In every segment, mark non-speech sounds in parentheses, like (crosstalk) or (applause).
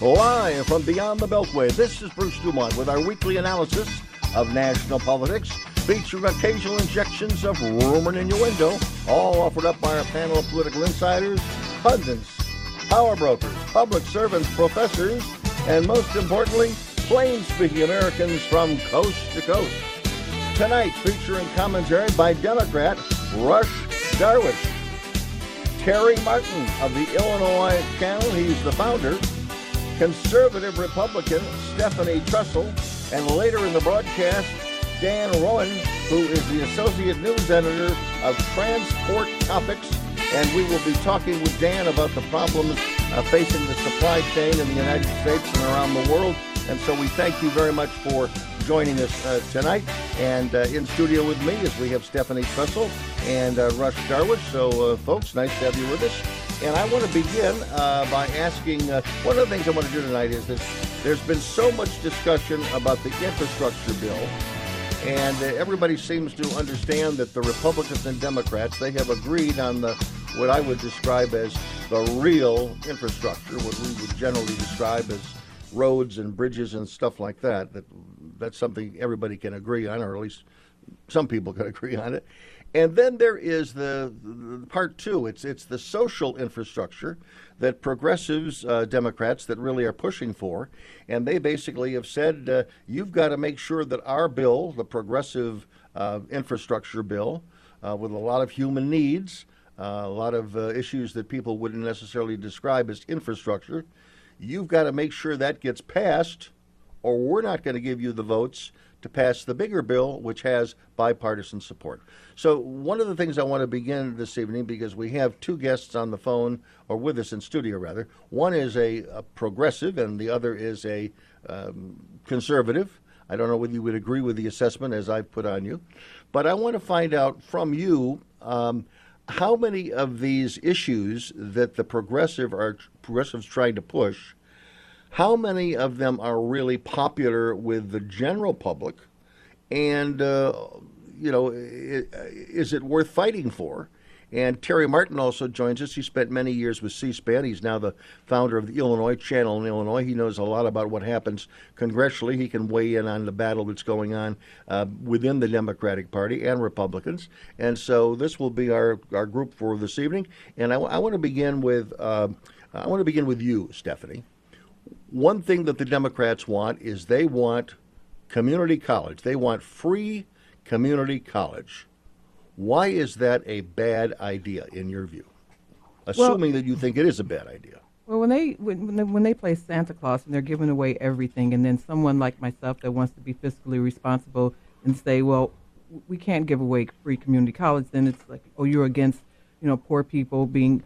Live from beyond the Beltway, this is Bruce Dumont with our weekly analysis of national politics, featuring occasional injections of rumor and innuendo, all offered up by our panel of political insiders, pundits, power brokers, public servants, professors, and most importantly, plain speaking Americans from coast to coast. Tonight, featuring commentary by Democrat Rush Darwish. Terry Martin of the Illinois Channel, he's the founder, conservative Republican Stephanie Trussell, and later in the broadcast, Dan Ronan, who is the associate news editor of Transport Topics. And we will be talking with Dan about the problems uh, facing the supply chain in the United States and around the world. And so we thank you very much for joining us uh, tonight. And uh, in studio with me is we have Stephanie Trussell and uh, Rush Darwish. So, uh, folks, nice to have you with us. And I want to begin uh, by asking uh, one of the things I want to do tonight is that there's been so much discussion about the infrastructure bill. And everybody seems to understand that the Republicans and Democrats they have agreed on the what I would describe as the real infrastructure, what we would generally describe as roads and bridges and stuff like that. That that's something everybody can agree on, or at least some people can (laughs) agree on it. And then there is the, the part two. It's it's the social infrastructure that progressives, uh, Democrats, that really are pushing for, and they basically have said uh, you've got to make sure that our bill, the progressive uh, infrastructure bill, uh, with a lot of human needs, uh, a lot of uh, issues that people wouldn't necessarily describe as infrastructure, you've got to make sure that gets passed, or we're not going to give you the votes to pass the bigger bill, which has bipartisan support. So, one of the things I want to begin this evening, because we have two guests on the phone, or with us in studio rather. One is a, a progressive, and the other is a um, conservative. I don't know whether you would agree with the assessment as I've put on you, but I want to find out from you um, how many of these issues that the progressive are progressives trying to push how many of them are really popular with the general public, and uh, you know, is it worth fighting for? And Terry Martin also joins us. He spent many years with C-SPAN. He's now the founder of the Illinois Channel in Illinois. He knows a lot about what happens congressionally. He can weigh in on the battle that's going on uh, within the Democratic Party and Republicans. And so this will be our, our group for this evening. And I, I want to begin with uh, I want to begin with you, Stephanie one thing that the Democrats want is they want community college. They want free community college. Why is that a bad idea in your view? Assuming well, that you think it is a bad idea. Well, when they when they, when they play Santa Claus and they're giving away everything, and then someone like myself that wants to be fiscally responsible and say, well, we can't give away free community college, then it's like, oh, you're against, you know, poor people being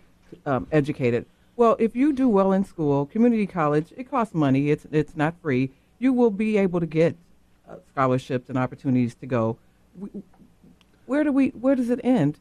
um, educated. Well, if you do well in school, community college, it costs money. It's it's not free. You will be able to get uh, scholarships and opportunities to go. Where do we? Where does it end?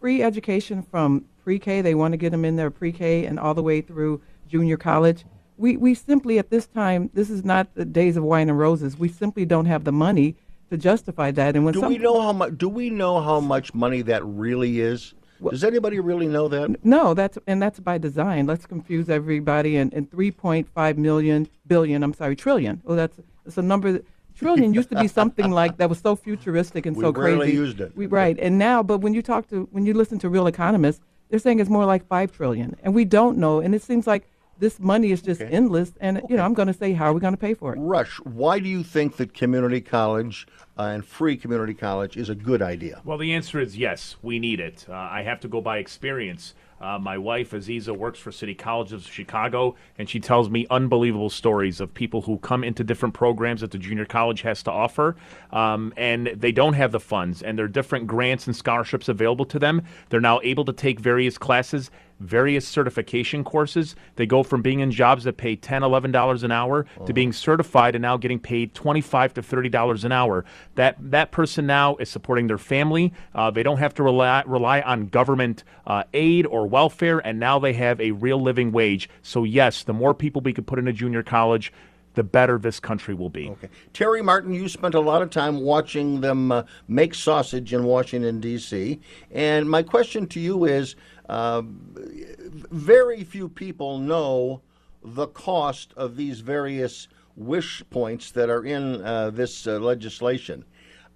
Free education from pre-K. They want to get them in their pre-K and all the way through junior college. We we simply at this time, this is not the days of wine and roses. We simply don't have the money to justify that. And when do we know how much? Do we know how much money that really is? Does anybody really know that? No, that's and that's by design. Let's confuse everybody. And, and 3.5 million billion. I'm sorry, trillion. Oh, that's it's a number. That, trillion used to be something like that was so futuristic and we so crazy. We used it. We, right, and now, but when you talk to when you listen to real economists, they're saying it's more like five trillion, and we don't know. And it seems like this money is just okay. endless. And, okay. you know, I'm going to say, how are we going to pay for it? Rush, why do you think that community college uh, and free community college is a good idea? Well, the answer is yes, we need it. Uh, I have to go by experience. Uh, my wife, Aziza, works for City College of Chicago, and she tells me unbelievable stories of people who come into different programs that the junior college has to offer, um, and they don't have the funds, and there are different grants and scholarships available to them. They're now able to take various classes various certification courses. They go from being in jobs that pay $10, $11 an hour to uh-huh. being certified and now getting paid 25 to $30 an hour. That, that person now is supporting their family. Uh, they don't have to rely, rely on government uh, aid or welfare, and now they have a real living wage. So, yes, the more people we could put in a junior college, the better this country will be. Okay. Terry Martin, you spent a lot of time watching them uh, make sausage in Washington, D.C. And my question to you is uh, very few people know the cost of these various wish points that are in uh, this uh, legislation.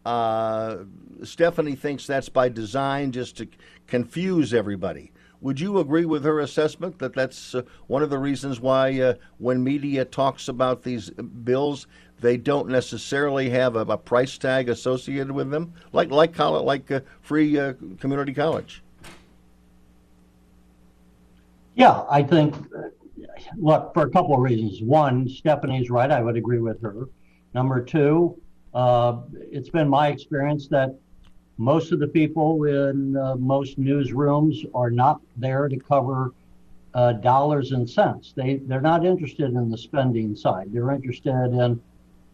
Uh, Stephanie thinks that's by design just to confuse everybody. Would you agree with her assessment that that's uh, one of the reasons why when media talks about these bills, they don't necessarily have a, a price tag associated with them, like like like free community college? Yeah, I think. Look, for a couple of reasons. One, Stephanie's right. I would agree with her. Number two, uh, it's been my experience that most of the people in uh, most newsrooms are not there to cover uh, dollars and cents. They they're not interested in the spending side. They're interested in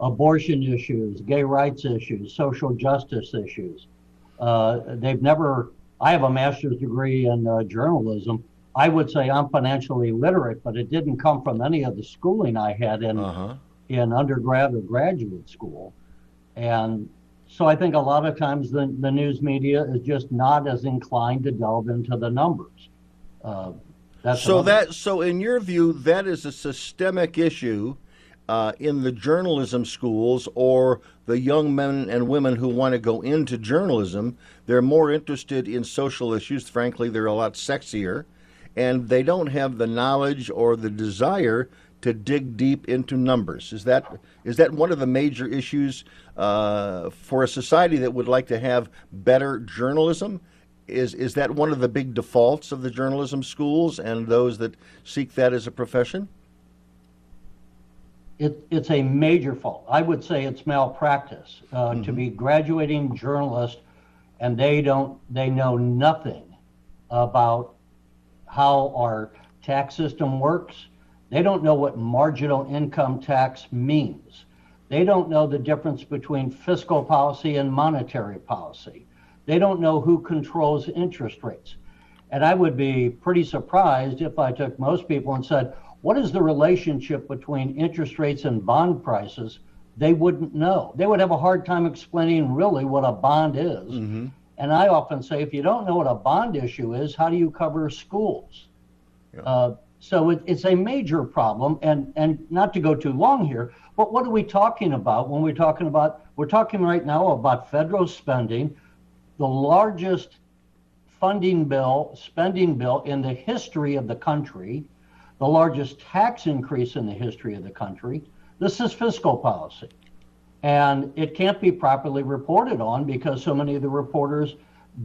abortion issues, gay rights issues, social justice issues. Uh, they've never. I have a master's degree in uh, journalism. I would say I'm financially literate, but it didn't come from any of the schooling I had in Uh-huh. in undergrad or graduate school. And so I think a lot of times the, the news media is just not as inclined to delve into the numbers. Uh, that's So another- that so in your view, that is a systemic issue uh, in the journalism schools or the young men and women who want to go into journalism. They're more interested in social issues. Frankly, they're a lot sexier, and they don't have the knowledge or the desire to dig deep into numbers. Is that is that one of the major issues uh, for a society that would like to have better journalism? Is is that one of the big defaults of the journalism schools and those that seek that as a profession? it, it's a major fault. I would say it's malpractice uh, to be graduating journalist and they don't they know nothing about how our tax system works. They don't know what marginal income tax means. They don't know the difference between fiscal policy and monetary policy. They don't know who controls interest rates. And I would be pretty surprised if I took most people and said, What is the relationship between interest rates and bond prices? They wouldn't know. They would have a hard time explaining really what a bond is. Mm-hmm. And I often say, if you don't know what a bond issue is, how do you cover schools? Uh, so it, it's a major problem. And, and not to go too long here, but what are we talking about when we're talking about? We're talking right now about federal spending, the largest funding bill, spending bill in the history of the country, the largest tax increase in the history of the country. This is fiscal policy. And it can't be properly reported on because so many of the reporters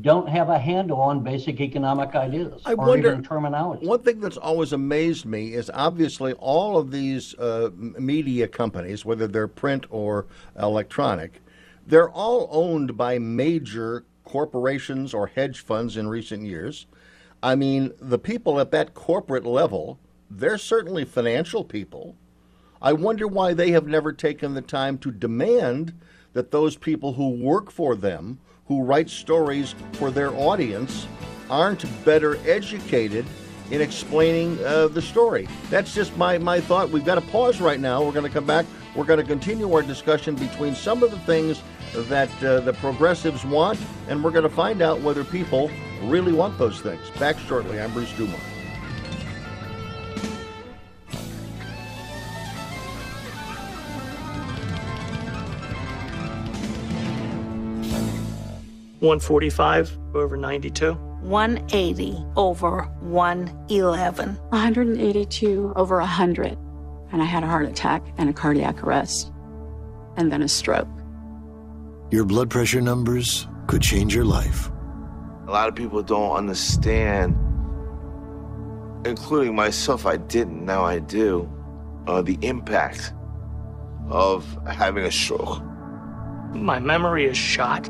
don't have a handle on basic economic ideas I or wonder- even terminology. One thing that's always amazed me is obviously all of these uh, media companies, whether they're print or electronic, they're all owned by major corporations or hedge funds in recent years. I mean, the people at that corporate level, they're certainly financial people. I wonder why they have never taken the time to demand that those people who work for them, who write stories for their audience, aren't better educated in explaining uh, the story. That's just my, my thought. We've got to pause right now. We're going to come back. We're going to continue our discussion between some of the things that uh, the progressives want, and we're going to find out whether people really want those things. Back shortly. I'm Bruce Dumont. One forty-five over ninety-two. 180 over 111. 182 over 100. And I had a heart attack and a cardiac arrest, and then a stroke. Your blood pressure numbers could change your life. A lot of people don't understand, including myself. I didn't, now I do, uh, the impact of having a stroke. My memory is shot.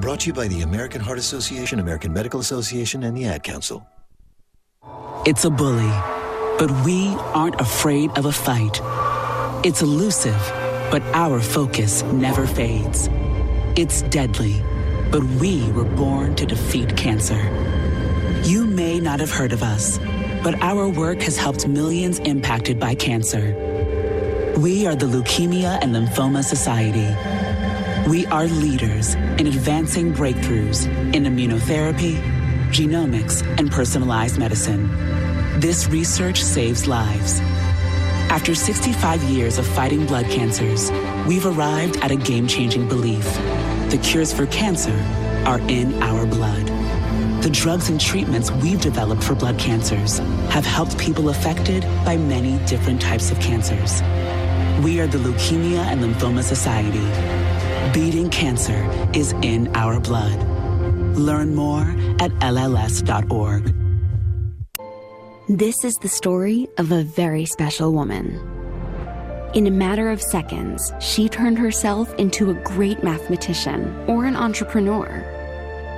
Brought to you by the American Heart Association, American Medical Association, and the Ad Council. It's a bully, but we aren't afraid of a fight. It's elusive, but our focus never fades. It's deadly, but we were born to defeat cancer. You may not have heard of us, but our work has helped millions impacted by cancer. We are the Leukemia and Lymphoma Society. We are leaders in advancing breakthroughs in immunotherapy, genomics, and personalized medicine. This research saves lives. After 65 years of fighting blood cancers, we've arrived at a game changing belief. The cures for cancer are in our blood. The drugs and treatments we've developed for blood cancers have helped people affected by many different types of cancers. We are the Leukemia and Lymphoma Society. Beating cancer is in our blood. Learn more at LLS.org. This is the story of a very special woman. In a matter of seconds, she turned herself into a great mathematician or an entrepreneur.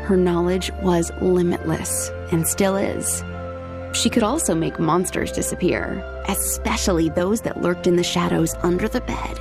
Her knowledge was limitless and still is. She could also make monsters disappear, especially those that lurked in the shadows under the bed.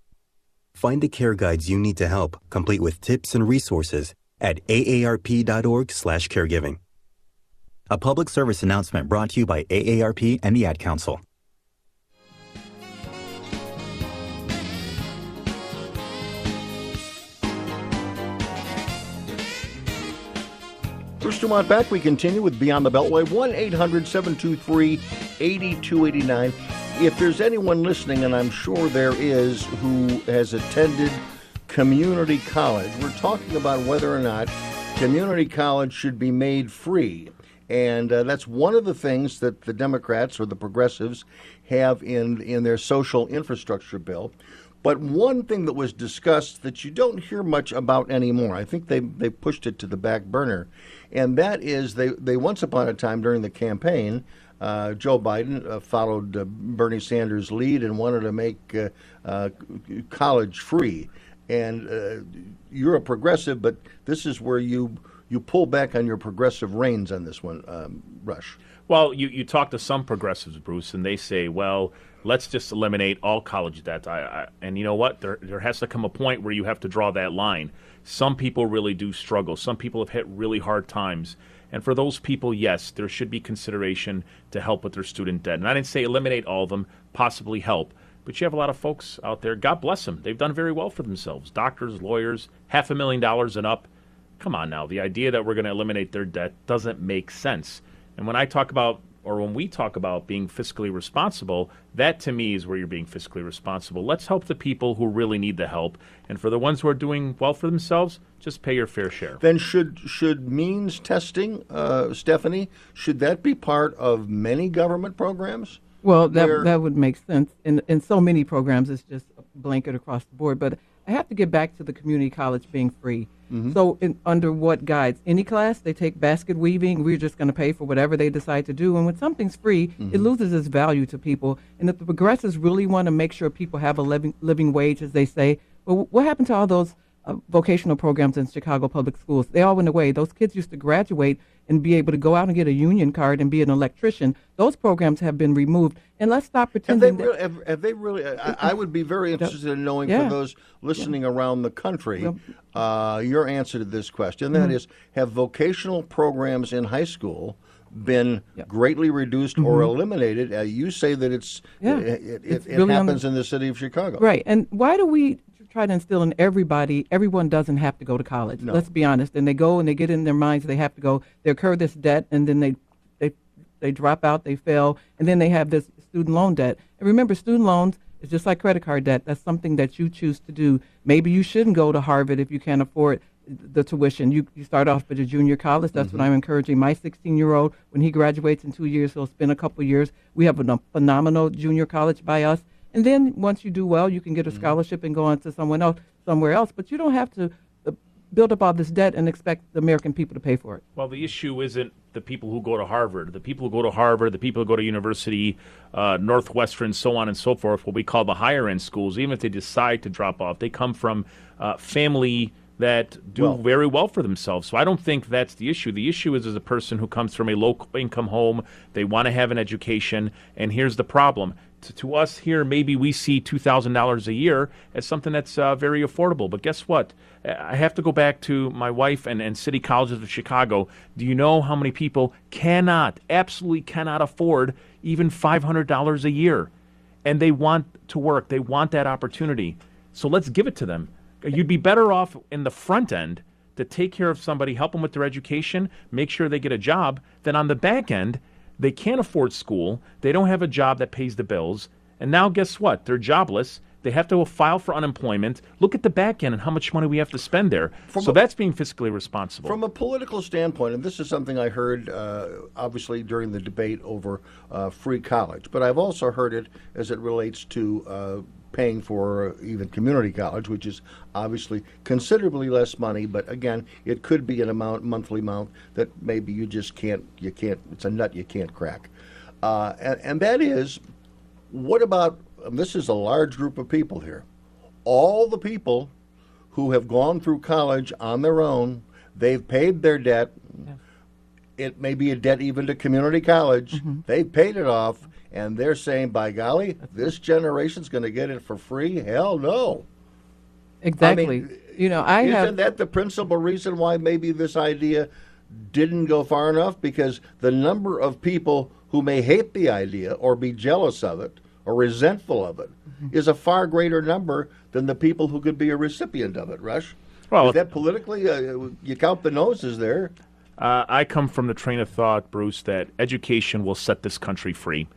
Find the care guides you need to help, complete with tips and resources at aarp.org/caregiving. A public service announcement brought to you by AARP and the Ad Council. Bruce Dumont back. We continue with Beyond the Beltway. 1 800 723 8289. If there's anyone listening, and I'm sure there is, who has attended community college, we're talking about whether or not community college should be made free. And uh, that's one of the things that the Democrats or the progressives have in, in their social infrastructure bill. But one thing that was discussed that you don't hear much about anymore, I think they, they pushed it to the back burner, and that is they, they once upon a time during the campaign, uh, Joe Biden uh, followed uh, Bernie Sanders' lead and wanted to make uh, uh, college free. And uh, you're a progressive, but this is where you you pull back on your progressive reins on this one, um, Rush. Well, you, you talk to some progressives, Bruce, and they say, well, let's just eliminate all college debt. I, I, and you know what? There, there has to come a point where you have to draw that line. Some people really do struggle. Some people have hit really hard times. And for those people, yes, there should be consideration to help with their student debt. And I didn't say eliminate all of them, possibly help. But you have a lot of folks out there, God bless them. They've done very well for themselves. Doctors, lawyers, half a million dollars and up. Come on now. The idea that we're going to eliminate their debt doesn't make sense. And when I talk about, or when we talk about being fiscally responsible, that to me is where you're being fiscally responsible. Let's help the people who really need the help. And for the ones who are doing well for themselves, just pay your fair share. Then should should means testing, uh, Stephanie, should that be part of many government programs? Well, that where... that would make sense. In in so many programs, it's just a blanket across the board. But I have to get back to the community college being free. Mm-hmm. So, in, under what guides? Any class they take basket weaving, we're just going to pay for whatever they decide to do. And when something's free, mm-hmm. it loses its value to people. And if the progressives really want to make sure people have a living living wage, as they say, well, what happened to all those uh, vocational programs in Chicago public schools? They all went away. Those kids used to graduate and be able to go out and get a union card and be an electrician. Those programs have been removed. And let's stop pretending. Have they really? Have, have they really I, I, would be very interested in knowing yeah. for those listening yeah. around the country uh, your answer to this question. That mm-hmm. is, have vocational programs in high school been yeah. greatly reduced mm-hmm. or eliminated? Uh, you say that it's yeah. it, it, it's it really happens the, in the city of Chicago, right? And why do we try to instill in everybody? Everyone doesn't have to go to college. No. Let's be honest. And they go and they get in their minds they have to go. They incur this debt, and then they they they drop out, they fail, and then they have this student loan debt. And remember, student loans is just like credit card debt. That's something that you choose to do. Maybe you shouldn't go to Harvard if you can't afford the tuition. You, you start off at a junior college. That's mm-hmm. what I'm encouraging. My 16 year old, when he graduates in two years, he'll spend a couple years. We have a phenomenal junior college by us. And then once you do well, you can get a mm-hmm. scholarship and go on to someone else. somewhere else. But you don't have to uh, build up all this debt and expect the American people to pay for it. Well, the issue isn't the people who go to Harvard, the people who go to Harvard, the people who go to university, uh, Northwestern, so on and so forth, what we call the higher end schools, even if they decide to drop off, they come from uh, family that do Well- very well for themselves. So I don't think that's the issue. The issue is as a person who comes from a low income home, they want to have an education, and here's the problem. To, to us here, maybe we see $2,000 a year as something that's uh, very affordable. But guess what? I have to go back to my wife and, and city colleges of Chicago. Do you know how many people cannot, absolutely cannot afford even $500 a year? And they want to work, they want that opportunity. So let's give it to them. You'd be better off in the front end to take care of somebody, help them with their education, make sure they get a job, than on the back end, they can't afford school, they don't have a job that pays the bills, and now guess what? They're jobless. They have to file for unemployment. Look at the back end and how much money we have to spend there. From so a- that's being fiscally responsible. From a political standpoint, and this is something I heard uh, obviously during the debate over uh, free college, but I've also heard it as it relates to uh, paying for even community college, which is obviously considerably less money. But again, it could be an amount, monthly amount that maybe you just can't, you can't. It's a nut you can't crack, uh, and, and that is, what about? This is a large group of people here. All the people who have gone through college on their own, they've paid their debt. It may be a debt even to community college. Mm-hmm. They've paid it off, and they're saying, by golly, this generation's going to get it for free? Hell no. Exactly. you know, I Isn't have. that the principal reason why maybe this idea didn't go far enough? Because the number of people who may hate the idea or be jealous of it or resentful of it is a far greater number than the people who could be a recipient of it, Rush. Well, is that politically, uh, you count the noses there. Uh, I come from the train of thought, Bruce, that education will set this country free.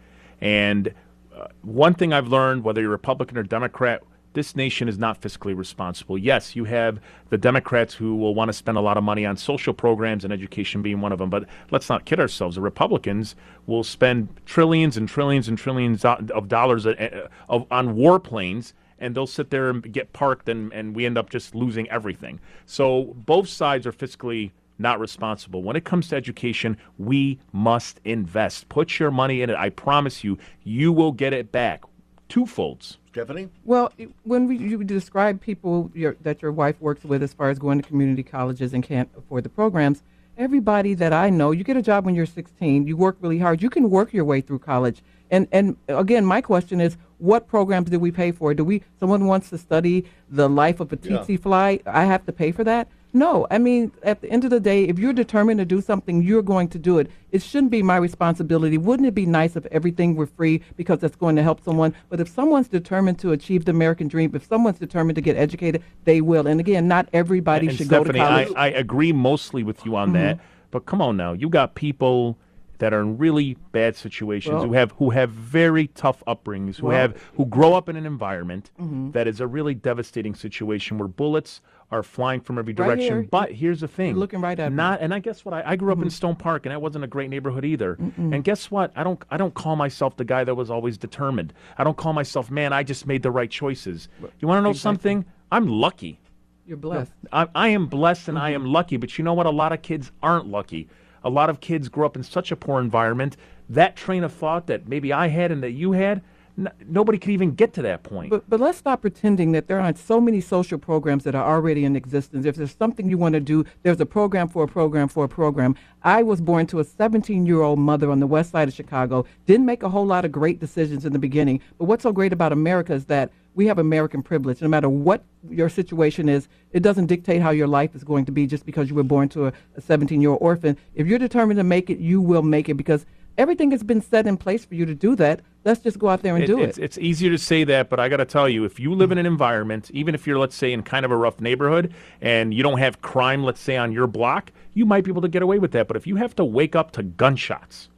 And uh, one thing I've learned, whether you're Republican or Democrat, this nation is not fiscally responsible. Yes, you have the Democrats who will want to spend a lot of money on social programs and education being one of them, but let's not kid ourselves. The Republicans will spend trillions and trillions and trillions of dollars uh, of, on warplanes and they'll sit there and get parked and, and we end up just losing everything. So both sides are fiscally not responsible. When it comes to education, we must invest. Put your money in it. I promise you, you will get it back twofolds. Stephanie? Well, when we, you describe people your, that your wife works with as far as going to community colleges and can't afford the programs, everybody that I know, you get a job when you're 16, you work really hard, you can work your way through college. And and again, my question is, what programs do we pay for? Do we someone wants to study the life of a Yeah. tsetse fly? I have to pay for that? No, I mean, at the end of the day, if you're determined to do something, you're going to do it. It shouldn't be my responsibility. Wouldn't it be nice if everything were free because that's going to help someone? But if someone's determined to achieve the American dream, if someone's determined to get educated, they will. And again, not everybody And should Stephanie, go to college. I, I agree mostly with you on that. But come on now, you got people that are in really bad situations Well- who have who have very tough upbringings, who Well- have who grow up in an environment Mhm. that is a really devastating situation where bullets are flying from every Right direction. here. But here's the thing: You're looking right at me. not. And I guess what I, I grew up in Stone Park, and that wasn't a great neighborhood either. Mm-mm. And guess what? I don't I don't call myself the guy that was always determined. I don't call myself, man, I just made the right choices. You want to know Exactly. something? I'm lucky. You're blessed. I, I am blessed and I mm-hmm. am lucky, but you know what? A lot of kids aren't lucky. A lot of kids grow up in such a poor environment. That train of thought that maybe I had and that you had, n- nobody could even get to that point. But, but let's stop pretending that there aren't so many social programs that are already in existence. If there's something you want to do, there's a program for a program for a program. I was born to a 17 year old mother on the west side of Chicago. Didn't make a whole lot of great decisions in the beginning. But what's so great about America is that we have American privilege. No matter what your situation is, it doesn't dictate how your life is going to be just because you were born to a 17 year old orphan. If you're determined to make it, you will make it because everything has been set in place for you to do that. Let's just go out there and It- do it's, it. it's easier to say that, but I got to tell you, if you live in an environment, even if you're, let's say, in kind of a rough neighborhood and you don't have crime, let's say, on your block, you might be able to get away with that. But if you have to wake up to gunshots,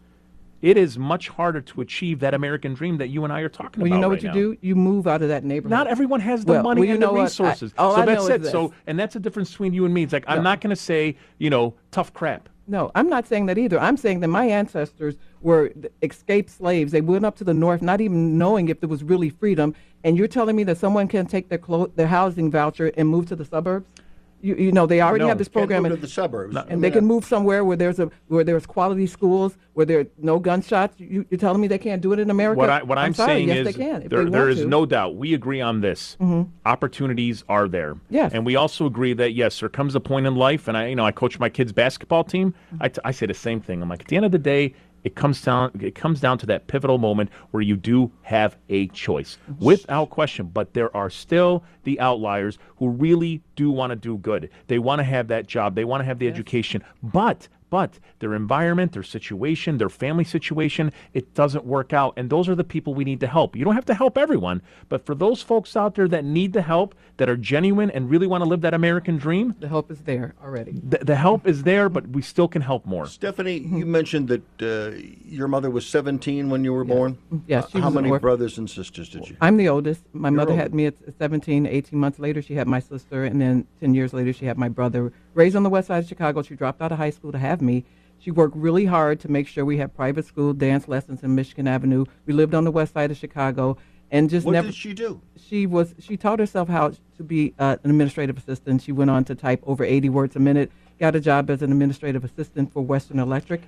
it is much harder to achieve that American dream that you and I are talking Well, about. you know right what you now. do? You move out of that neighborhood. Not everyone has the Well, money well, you and know the? I- resources. all so I that's know it. So, and that's the difference between you and me. It's like I'm not going to say, you know, tough crap. No, I'm not saying that either. I'm saying that my ancestors were escaped slaves. They went up to the north, not even knowing if there was really freedom. And you're telling me that someone can take their clo- their housing voucher and move to the suburbs? You, you know, they already No, have this can't program, move and, to the suburbs. I and mean, they can move somewhere where there's a where there's quality schools, where there are no gunshots. You, you're telling me they can't do it in America? What, I, what I'm, sorry, saying yes, is they can. if there, they there want is to. no doubt. We agree on this. Mhm. Opportunities are there. Yes. And we also agree that, yes, there comes a point in life, and I, you know, I coach my kids' basketball team. Mm-hmm. I, t- I say the same thing. I'm like, at the end of the day, it comes down it comes down to that pivotal moment where you do have a choice. Without question but there are still the outliers who really do want to do good. They want to have that job. They want to have the education. But but their environment, their situation, their family situation, it doesn't work out. And those are the people we need to help. You don't have to help everyone, but for those folks out there that need the help, that are genuine and really want to live that American dream, The help is there already. the, the help is there, but we still can help more. Stephanie, you mentioned that uh, your mother was 17 when you were born. Yeah, Uh, How was an many orphan. brothers and sisters did you? I'm the oldest. My You're mother old. had me at 17, 18 months later. She had my sister, and then 10 years later, she had my brother. Raised on the west side of Chicago, she dropped out of high school to have me. She worked really hard to make sure we had private school dance lessons in Michigan Avenue. We lived on the west side of Chicago, and just What never. did she do? She was. She taught herself how to be uh, an administrative assistant. She went on to type over 80 words a minute. Got a job as an administrative assistant for Western Electric,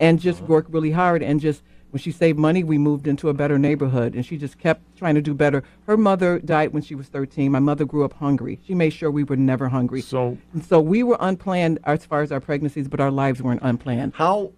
and just Uh-huh. worked really hard. And just when she saved money, we moved into a better neighborhood, and she just kept trying to do better. Her mother died when she was 13. My mother grew up hungry. She made sure we were never hungry. So, and so we were unplanned as far as our pregnancies, but our lives weren't unplanned. How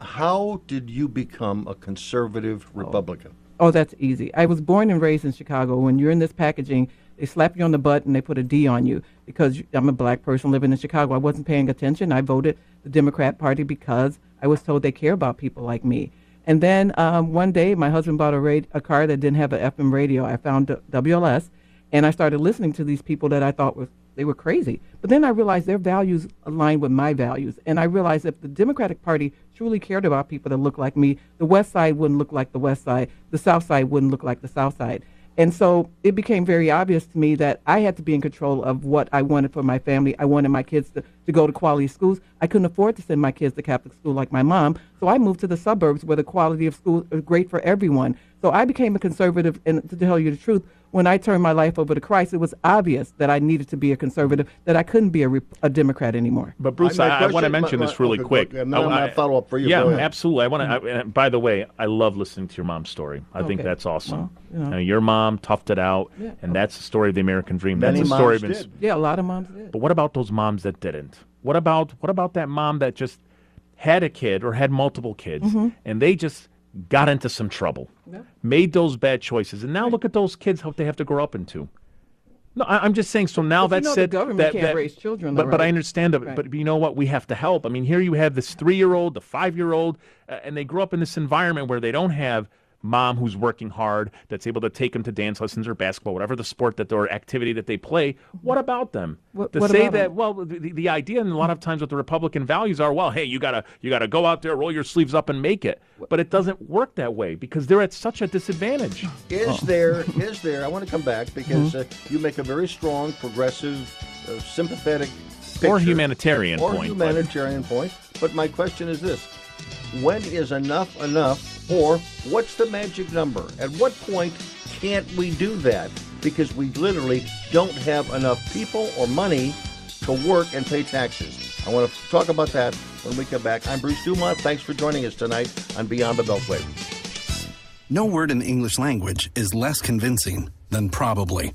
how did you become a conservative oh. Republican? Oh, that's easy. I was born and raised in Chicago. When you're in this packaging, they slap you on the butt and they put a D on you because I'm a black person living in Chicago. I wasn't paying attention. I voted the Democrat Party because I was told they care about people like me. And then um, one day, my husband bought a, a car that didn't have an FM radio. I found WLS, and I started listening to these people that I thought was they were crazy. But then I realized their values aligned with my values, and I realized if the Democratic Party truly cared about people that look like me, the West Side wouldn't look like the West Side, the South Side wouldn't look like the South Side. And so it became very obvious to me that I had to be in control of what I wanted for my family. I wanted my kids to, to go to quality schools. I couldn't afford to send my kids to Catholic school like my mom. So I moved to the suburbs where the quality of school is great for everyone. So I became a conservative. And to tell you the truth, when I turned my life over to Christ, it was obvious that I needed to be a conservative, that I couldn't be a, Rep- a Democrat anymore. But Bruce, My I, I want to mention my- this really okay, quick. okay, and then I'm I- gonna follow up for you. Yeah, absolutely. I want to. by the way, I love listening to your mom's story. I think that's awesome. Well, you know. Your mom toughed it out, Yeah. and that's the story of the American dream. Many that's the story moms of did. Yeah, a lot of moms did. But what about those moms that didn't? What about what about that mom that just had a kid or had multiple kids, Mhm. and they just got into some trouble, Yeah. made those bad choices, and now look at those kids what they have to grow up into. No, I, I'm just saying. So now But you that's know the it. government that, can't that- raise children, But though, but I right? understand. That, Right. But you know what? We have to help. I mean, here you have this three-year-old, the five-year-old, uh, and they grow up in this environment where they don't have mom who's working hard that's able to take them to dance lessons or basketball, whatever the sport that or activity that they play. What about them? What- to what say about that them? well, the, the- the idea and a lot of times what the Republican values are, well, hey, you gotta you gotta go out there, roll your sleeves up, and make it. But it doesn't work that way because they're at such a disadvantage. Is there, (laughs) is there, I want to come back because Mhm. uh, you make a very strong, progressive, uh, sympathetic Or humanitarian or point, but- humanitarian point. But my question is this when is enough enough, or what's the magic number? At what point can't we do that? Because we literally don't have enough people or money to work and pay taxes. I want to talk about that when we come back. I'm Bruce Dumont. Thanks for joining us tonight on Beyond the Beltway. No word in the English language is less convincing than probably.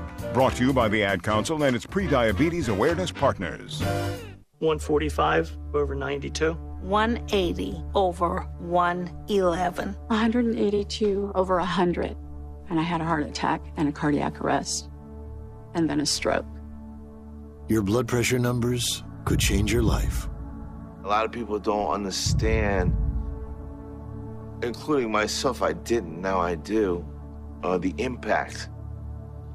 Brought to you by the Ad Council and its pre-diabetes awareness partners. 145 over 92. 180 over 111. 182 over 100. And I had a heart attack and a cardiac arrest. And then a stroke. Your blood pressure numbers could change your life. A lot of people don't understand, including myself. I didn't, now I do, uh, the impact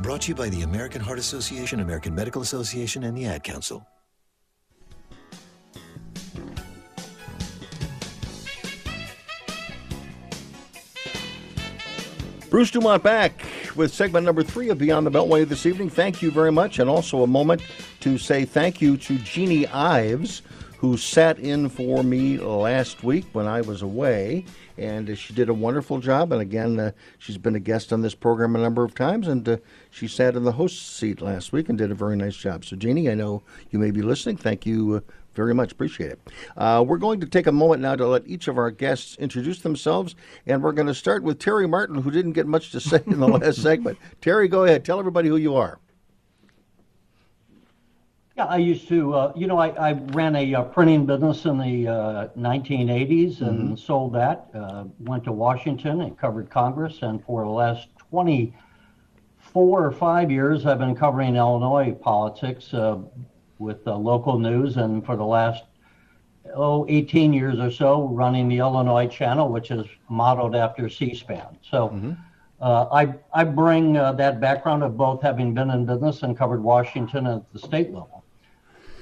Brought to you by the American Heart Association, American Medical Association, and the Ad Council. Bruce Dumont back with segment number three of Beyond the Beltway this evening. Thank you very much, and also a moment to say thank you to Jeanne Ives, who sat in for me last week when I was away, and she did a wonderful job. And again, uh, she's been a guest on this program a number of times, and uh, she sat in the host seat last week and did a very nice job. So, Jeanne, I know you may be listening. Thank you. Uh, very much appreciate it. Uh, we're going to take a moment now to let each of our guests introduce themselves, and we're going to start with Terry Martin, who didn't get much to say in the (laughs) last segment. Terry, go ahead. Tell everybody who you are. I used to, uh, you know, I, I ran a uh, printing business in the uh, 1980s and Mhm. sold that. Uh, went to Washington and covered Congress, and for the last 24 or five years, I've been covering Illinois politics uh, with uh, local news, and for the last oh 18 years or so, running the Illinois channel, which is modeled after C-SPAN. So. Uh, I, I bring uh, that background of both having been in business and covered Washington at the state level.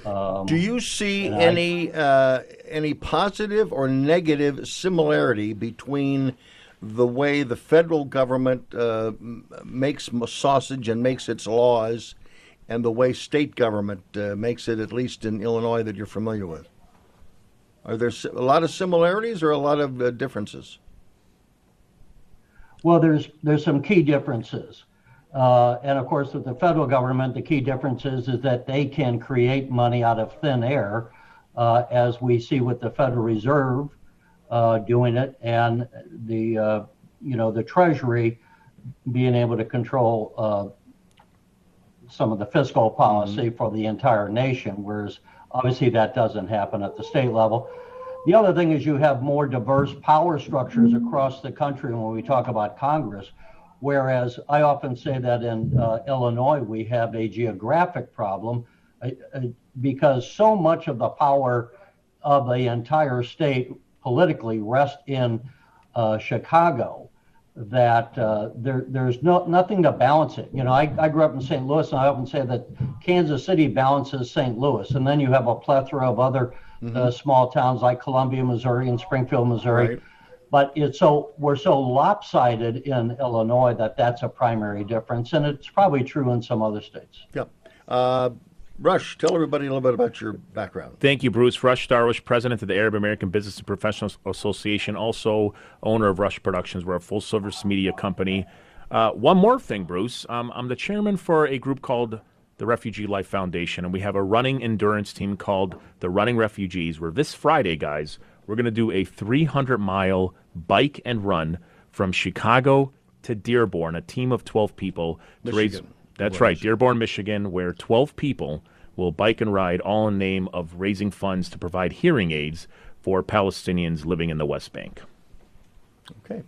Um, Do you see and I- any uh, any positive or negative similarity between the way the federal government uh, makes sausage and makes its laws, and the way state government uh, makes it, at least in Illinois, that you're familiar with? Are there a lot of similarities or a lot of uh, differences? Well, there's there's some key differences, uh, and of course, with the federal government, the key difference is, is that they can create money out of thin air, uh, as we see with the Federal Reserve uh, doing it, and the uh, you know the Treasury being able to control uh, some of the fiscal policy for the entire nation, whereas obviously that doesn't happen at the state level. The other thing is you have more diverse power structures across the country when we talk about Congress. Whereas I often say that in uh, Illinois we have a geographic problem uh, uh, because so much of the power of the entire state politically rests in uh, Chicago that uh, there, there's no, nothing to balance it. You know, I, I grew up in St. Louis, and I often say that Kansas City balances St. Louis, and then you have a plethora of other uh, small towns like Columbia, Missouri, and Springfield, Missouri. Right. But it's so we're so lopsided in Illinois that that's a primary difference, and it's probably true in some other states. Yep. Uh, Rush, tell everybody a little bit about your background. Thank you, Bruce. Rush Darwish, president of the Arab American Business and Professional Association, also owner of Rush Productions. We're a full service media company. Uh, one more thing, Bruce. Um, I'm the chairman for a group called the Refugee Life Foundation, and we have a running endurance team called the Running Refugees, where this Friday, guys, we're going to do a 300 mile bike and run from Chicago to Dearborn, a team of 12 people to raise. That's Where right, Dearborn, Michigan, where 12 people will bike and ride all in name of raising funds to provide hearing aids for Palestinians living in the West Bank. Okay.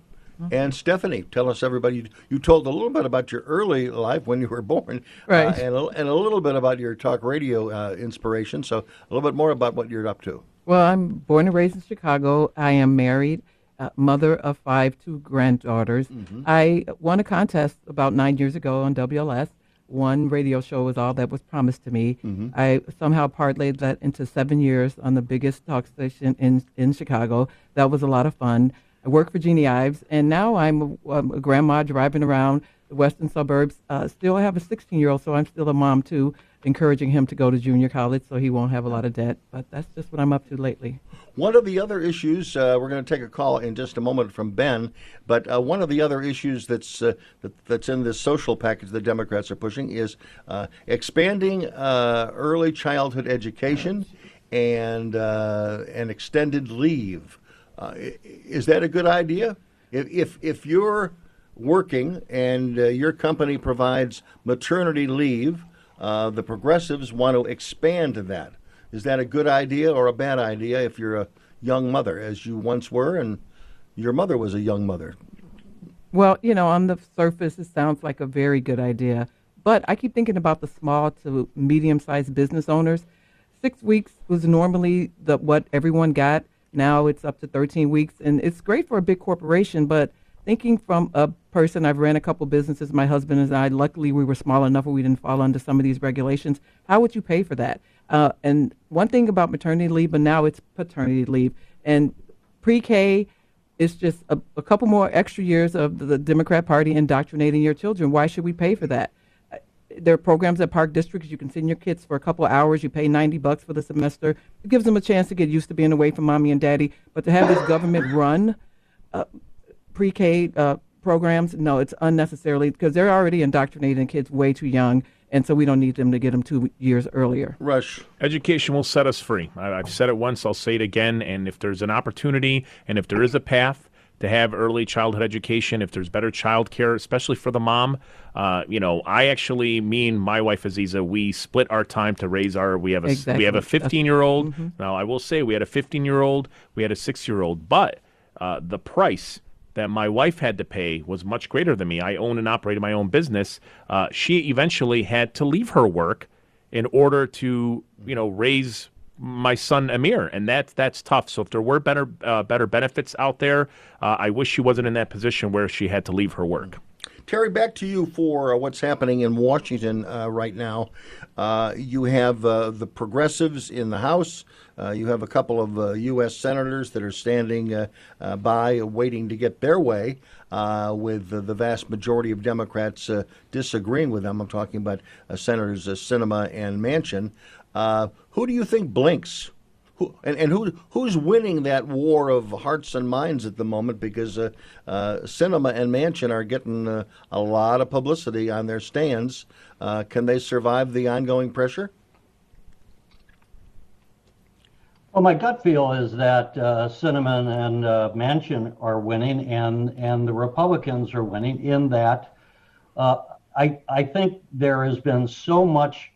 And Stephanie, tell us everybody. You, you told a little bit about your early life when you were born, Right. uh, and, a, and a little bit about your talk radio uh, inspiration. So a little bit more about what you're up to. Well, I'm born and raised in Chicago. I am married, uh, mother of five, two granddaughters. I won a contest about nine years ago on WLS. One radio show was all that was promised to me. I somehow parlayed that into seven years on the biggest talk station in, in Chicago. That was a lot of fun. I work for Jeanne Ives, and now I'm a, I'm a grandma driving around the western suburbs. Uh, still, I have a 16 year old, so I'm still a mom too, encouraging him to go to junior college so he won't have a lot of debt. But that's just what I'm up to lately. One of the other issues, uh, we're going to take a call in just a moment from Ben, but uh, one of the other issues that's uh, that, that's in this social package the Democrats are pushing is uh, expanding uh, early childhood education and uh, and extended leave. Uh, is that a good idea? If if, if you're working and uh, your company provides maternity leave, uh, the progressives want to expand that. Is that a good idea or a bad idea if you're a young mother, as you once were, and your mother was a young mother? Well, you know, on the surface, it sounds like a very good idea. But I keep thinking about the small to medium sized business owners. Six weeks was normally the, what everyone got. Now it's up to 13 weeks. And it's great for a big corporation. But thinking from a person, I've ran a couple businesses, my husband and I, luckily we were small enough where we didn't fall under some of these regulations. How would you pay for that? Uh, and one thing about maternity leave, but now it's paternity leave. And pre K, it's just a, a couple more extra years of the Democrat Party indoctrinating your children. Why should we pay for that? Uh, There are programs at Park Districts. You can send your kids for a couple hours. You pay 90 bucks for the semester. It gives them a chance to get used to being away from mommy and daddy. But to have this government run uh, pre K uh, programs, no, it's unnecessarily because they're already indoctrinating kids way too young. And so we don't need them to get them two years earlier. Rush. Education will set us free. I, I've said it once, I'll say it again. And if there's an opportunity and if there is a path to have early childhood education, if there's better child care, especially for the mom, uh, you know, I actually, me and my wife Aziza, we split our time to raise our. We have a s- we have a 15 year old. Mhm. Now I will say we had a 15 year old, we had a six year old, but uh, the price that my wife had to pay was much greater than me. I own and operate my own business. Uh, she eventually had to leave her work in order to, you know, raise my son Amir, and that's that's tough. So if there were better uh, better benefits out there, uh, I wish she wasn't in that position where she had to leave her work. Terry, back to you for uh, what's happening in Washington uh, right now. Uh, you have uh, the progressives in the House. Uh, you have a couple of uh, U.S. senators that are standing uh, uh, by, uh, waiting to get their way, uh, with the, vast majority of Democrats uh, disagreeing with them. I'm talking about uh, Senators uh, Sinema and Manchin. Uh, who do you think blinks? And, and who who's winning that war of hearts and minds at the moment? Because uh, uh, Sinema and Manchin are getting uh, a lot of publicity on their stands. Uh, can they survive the ongoing pressure? Well, my gut feel is that uh, and uh, Manchin are winning, and and the Republicans are winning. In that, uh, I I think there has been so much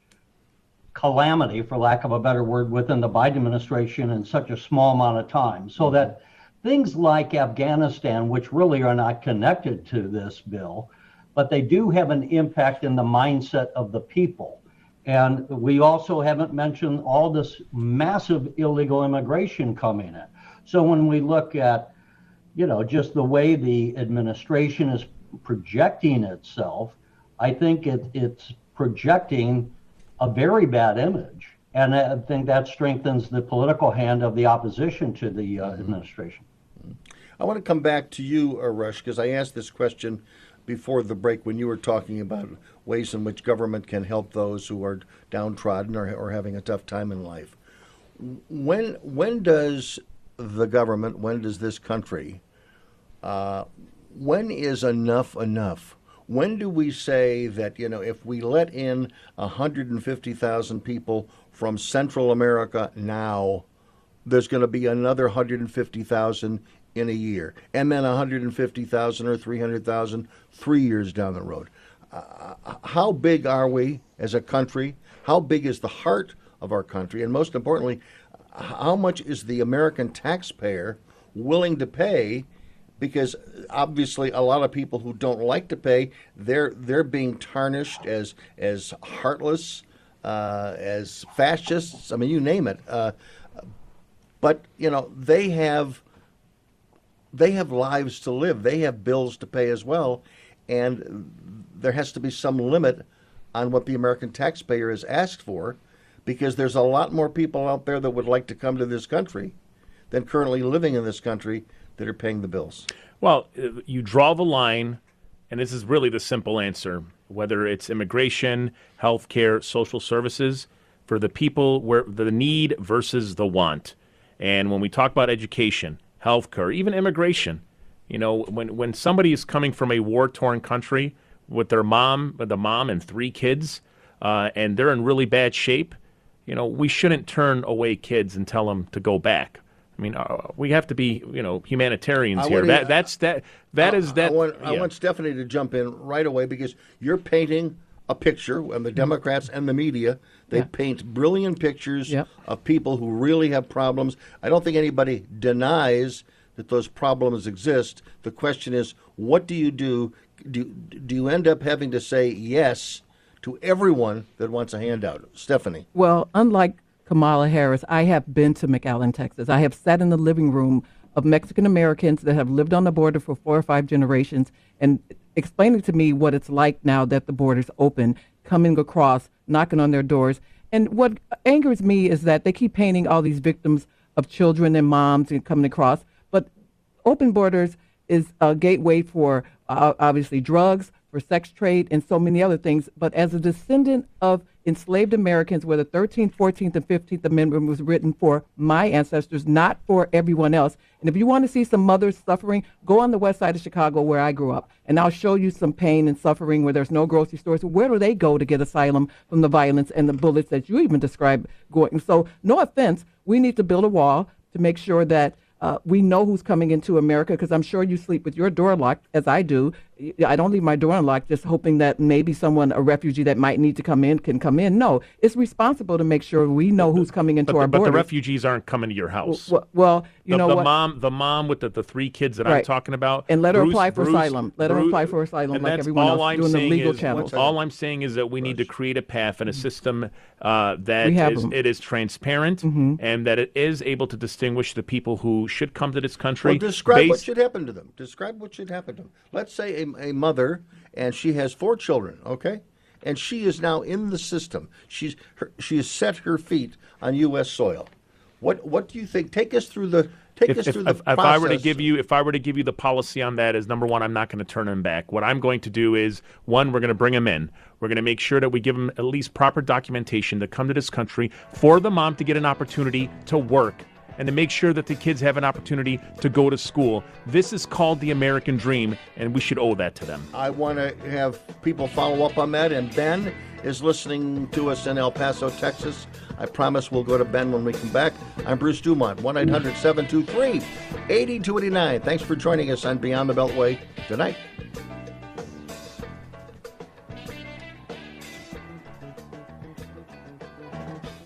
calamity, for lack of a better word, within the Biden administration in such a small amount of time, so that things like Afghanistan, which really are not connected to this bill, but they do have an impact in the mindset of the people. And we also haven't mentioned all this massive illegal immigration coming in. So when we look at, you know, just the way the administration is projecting itself, I think it, it's projecting a very bad image. And I think that strengthens the political hand of the opposition to the uh, administration. I want to come back to you, Rush, because I asked this question before the break when you were talking about ways in which government can help those who are downtrodden or, or having a tough time in life. When when does the government, when does this country, uh, when is enough enough? When do we say that you know if we let in 150,000 people from Central America now, there's going to be another 150,000 in a year, and then 150,000 or 300,000 three years down the road. Uh, how big are we as a country? How big is the heart of our country? And most importantly, how much is the American taxpayer willing to pay? Because obviously, a lot of people who don't like to pay, they're they're being tarnished as as heartless, uh, as fascists. I mean, you name it. Uh, but you know, they have they have lives to live. They have bills to pay as well, and there has to be some limit on what the American taxpayer is asked for because there's a lot more people out there that would like to come to this country than currently living in this country that are paying the bills. Well, uh, you draw the line, and this is really the simple answer whether it's immigration, health care, social services, for the people where the need versus the want. And when we talk about education, health care, even immigration, you know, when, when somebody is coming from a war torn country with their mom, with the mom and three kids, uh, and they're in really bad shape, you know, we shouldn't turn away kids and tell them to go back. I mean, uh, we have to be, you know, humanitarians I here. wanna- That that's that that I- is that. I want, I want Stephanie to jump in right away because you're painting a picture, and the Democrats and the media they Yeah. paint brilliant pictures of people who really have problems. I don't think anybody denies that those problems exist. The question is, what do you do? Do do you end up having to say yes to everyone that wants a handout? Stephanie. Well, unlike Kamala Harris, I have been to McAllen, Texas. I have sat in the living room of Mexican Americans that have lived on the border for four or five generations and explaining to me what it's like now that the border's open, coming across, knocking on their doors. And what angers me is that they keep painting all these victims of children and moms and coming across, but open borders is a gateway for uh, obviously drugs, for sex trade, and so many other things. But as a descendant of enslaved Americans, where the 13th, 14th, and 15th Amendment was written for my ancestors, not for everyone else. And if you want to see some mothers suffering, go on the west side of Chicago where I grew up, and I'll show you some pain and suffering where there's no grocery stores. Where do they go to get asylum from the violence and the bullets that you even described going? So, no offense, we need to build a wall to make sure that uh, we know who's coming into America because I'm sure you sleep with your door locked, as I do. I don't leave my door unlocked just hoping that maybe someone, a refugee that might need to come in, can come in. No, it's responsible to make sure we know who's coming into But, our the, but the refugees aren't coming to your house. Well, well, you the, know the what? mom, the mom with the, the three kids that I'm talking about, And let her Bruce- apply for Bruce- asylum. Let her apply for asylum and like everyone all else, I'm doing the saying legal is, channels. All I'm saying is that we need to create a path and a system uh, that We have is them. it is transparent Mhm. and that it is able to distinguish the people who should come to this country. Well, describe what should happen to them. Describe what should happen to them. Let's say a, a mother and she has four children, okay? And she is now in the system. She's her, she has set her feet on U.S. soil. What what do you think? Take us through the take if, us if, through the if, if I were to give you if I were to give you the policy on that is number one, I'm not going to turn him back. What I'm going to do is one, we're going to bring him in. We're going to make sure that we give him at least proper documentation to come to this country for the mom to get an opportunity to work and to make sure that the kids have an opportunity to go to school. This is called the American dream, and we should owe that to them. I want to have people follow up on that. And Ben is listening to us in El Paso, Texas. I promise we'll go to Ben when we come back. I'm Bruce Dumont, 1 800 723 8289. Thanks for joining us on Beyond the Beltway tonight.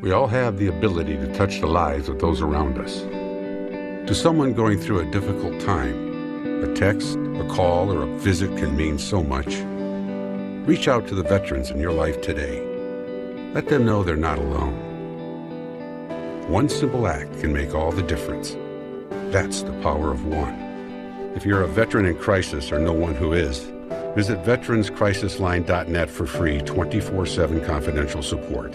We all have the ability to touch the lives of those around us. To someone going through a difficult time, a text, A call or a visit can mean so much. Reach out to the veterans in your life today. Let them know they're not alone. One simple act can make all the difference. That's the power of one. If you're a veteran in crisis or know one who is, visit veteranscrisisline.net for free 24 7 confidential support.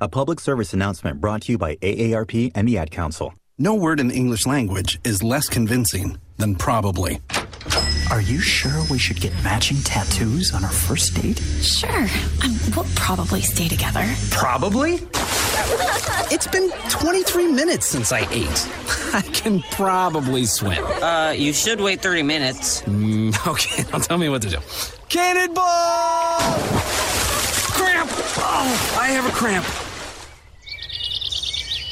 A public service announcement brought to you by AARP and the Ad Council. No word in the English language is less convincing than probably. Are you sure we should get matching tattoos on our first date? Sure. Um, we'll probably stay together. Probably? (laughs) It's been 23 minutes since I ate. (laughs) I can probably swim. Uh, you should wait 30 minutes. Mm, (laughs) okay, now tell me what to do. Cannonball! Cramp! Oh, I have a cramp.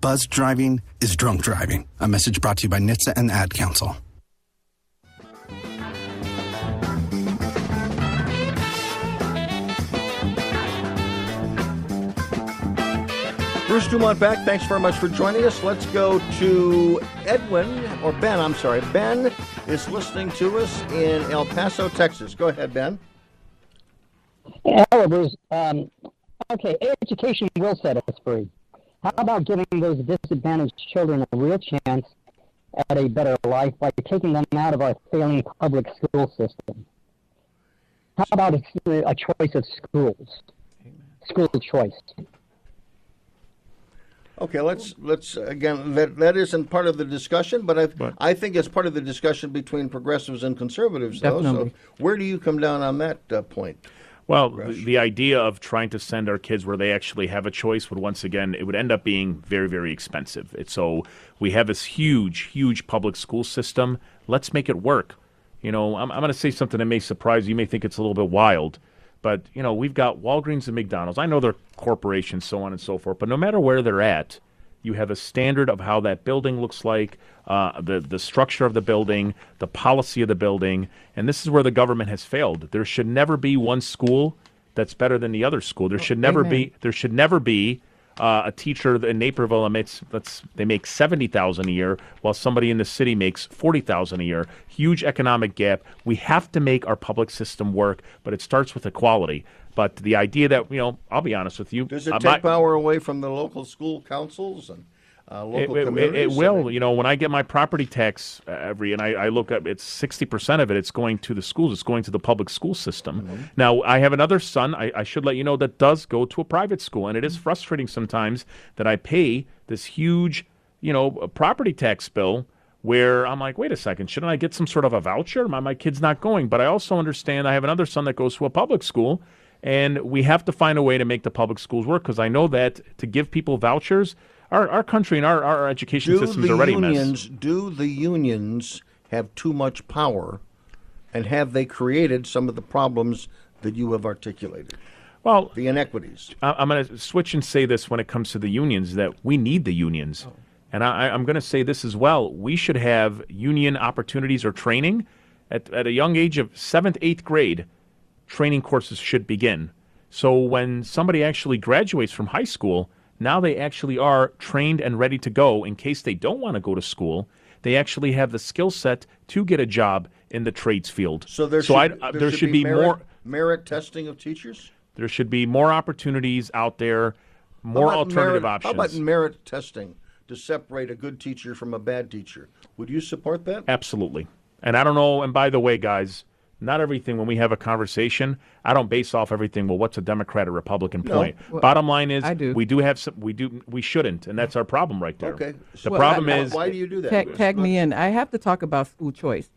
Buzz driving is drunk driving. A message brought to you by NHTSA and the Ad Council. Bruce Dumont back. Thanks very much for joining us. Let's go to Edwin, or Ben, I'm sorry. Ben is listening to us in El Paso, Texas. Go ahead, Ben. Hello, Bruce. Um, okay, education will set us free. How about giving those disadvantaged children a real chance at a better life by taking them out of our failing public school system? How about a, a choice of schools? School choice. Okay, let's let's again that that isn't part of the discussion, but I I think it's part of the discussion between progressives and conservatives. Though, Definitely. so where do you come down on that uh, point? Well, the, the idea of trying to send our kids where they actually have a choice would once again it would end up being very very expensive. It's so we have this huge huge public school system. Let's make it work. You know, I'm, I'm going to say something that may surprise you. You may think it's a little bit wild, but you know, we've got Walgreens and McDonald's. I know they're corporations, so on and so forth. But no matter where they're at, you have a standard of how that building looks like, uh, the the structure of the building, the policy of the building, and this is where the government has failed. There should never be one school that's better than the other school. There should never Amen. be there should never be uh, a teacher in Naperville makes let's they make seventy thousand a year, while somebody in the city makes forty thousand a year. Huge economic gap. We have to make our public system work, but it starts with equality. But the idea that you know, I'll be honest with you, Does it uh, take my- power away from the local school councils and uh, it, local it- it- it will. You know, when I get my property tax uh, every, and I, I look up, it's sixty percent of it. It's going to the schools. It's going to the public school system. Mm-hmm. Now, I have another son. I, I should let you know that does go to a private school, and it Mm-hmm. frustrating sometimes that I pay this huge, you know, property tax bill. Where I'm like, wait a second, shouldn't I get some sort of a voucher? My my kid's not going, but I also understand I have another son that goes to a public school, and we have to find a way to make the public schools work because I know that to give people vouchers, our, our country and our, our education do system's the already a mess. unions do the unions have too much power, and have they created some of the problems that you have articulated? Well, the inequities. I- I'm going to switch and say this when it comes to the unions that we need the unions. Oh. And I, I'm going to say this as well. We should have union opportunities or training at, at a young age of seventh, eighth grade. Training courses should begin. So when somebody actually graduates from high school, now they actually are trained and ready to go in case they don't want to go to school. They actually have the skill set to get a job in the trades field. So there so should, I, uh, there should, be, merit, more. merit testing of teachers. There should be more opportunities out there, more alternative merit, options. How about merit testing to separate a good teacher from a bad teacher? Would you support that? Absolutely. And I don't know. And by the way, guys, not everything when we have a conversation, I don't base off everything. Well, what's a Democrat or Republican No. point? Well, Bottom line is, I do. we do have some. We do. We shouldn't, and that's our problem right there. Okay. The Well, problem I- I- is, Why do you do that? Tag, tag me in. I have to talk about school choice.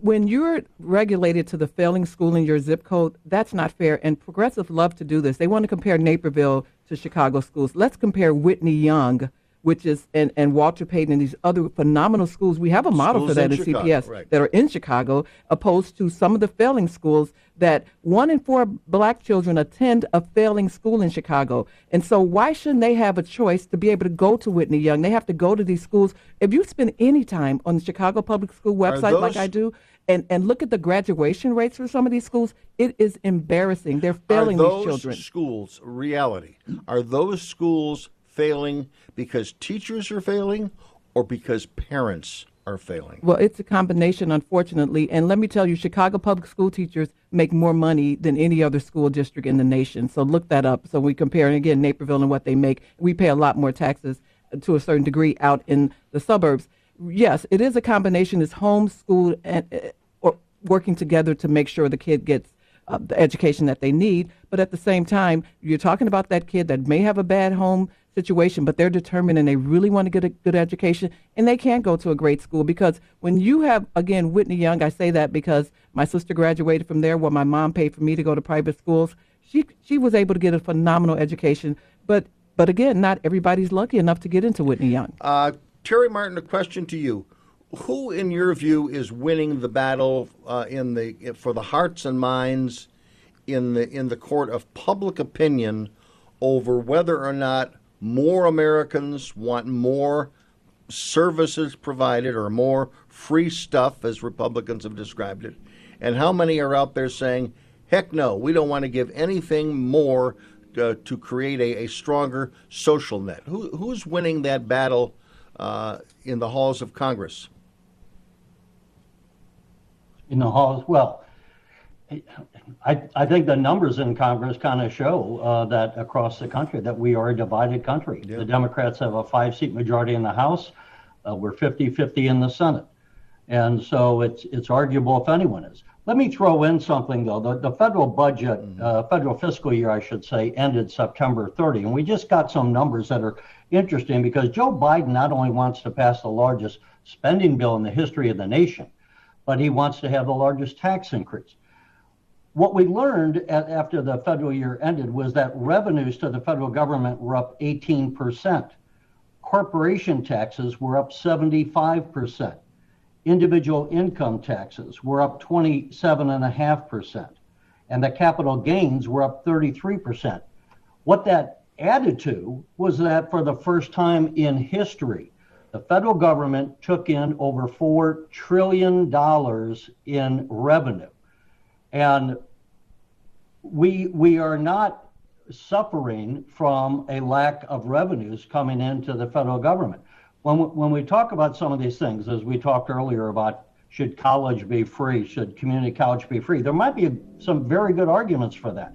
When you're regulated to the failing school in your zip code, that's not fair. And progressives love to do this. They want to compare Naperville to Chicago schools. Let's compare Whitney Young, which is and, and Walter Payton and these other phenomenal schools. We have a model Schools for that in in, Chicago, CPS right. that are in Chicago, opposed to some of the failing schools that one in four black children attend a failing school in Chicago. And so why shouldn't they have a choice to be able to go to Whitney Young? They have to go to these schools. If you spend any time on the Chicago Public School website like I do, and, and look at the graduation rates for some of these schools, it is embarrassing. They're failing are those these children. schools reality? Are those schools failing because teachers are failing, or because parents are failing? Well, it's a combination, unfortunately. And let me tell you, Chicago public school teachers make more money than any other school district in the nation. So look that up. So we compare, and again, Naperville and what they make. We pay a lot more taxes uh, to a certain degree out in the suburbs. Yes, it is a combination. It's homeschooled and uh, or working together to make sure the kid gets uh, the education that they need. But at the same time, you're talking about that kid that may have a bad home situation, but they're determined and they really want to get a good education, and they can't go to a great school because when you have, again, Whitney Young, I say that because my sister graduated from there, where my mom paid for me to go to private schools. She she was able to get a phenomenal education, but but again, not everybody's lucky enough to get into Whitney Young. Uh, Terry Martin, a question to you: Who, in your view, is winning the battle uh, in the for the hearts and minds in the in the court of public opinion over whether or not more Americans want more services provided or more free stuff, as Republicans have described it, and how many are out there saying, "Heck no, we don't want to give anything more." Uh, to create a, a stronger social net. Who, who's winning that battle uh, in the halls of Congress? in the halls. Well, I, I think the numbers in Congress kind of show uh, that across the country that we are a divided country. The Democrats have a five-seat majority in the House. Uh, we're 50-50 in the Senate, and so it's it's arguable if anyone is. Let me throw in something though. The, the federal budget, uh, federal fiscal year, I should say, ended September 30, and we just got some numbers that are interesting because Joe Biden not only wants to pass the largest spending bill in the history of the nation, but he wants to have the largest tax increase. What we learned a- after the federal year ended was that revenues to the federal government were up 18%. Corporation taxes were up 75%. Individual income taxes were up 27.5%. And the capital gains were up 33%. What that added to was that for the first time in history, the federal government took in over $4 trillion in revenue. And we, we are not suffering from a lack of revenues coming into the federal government. When we, when we talk about some of these things, as we talked earlier about should college be free, should community college be free, there might be some very good arguments for that.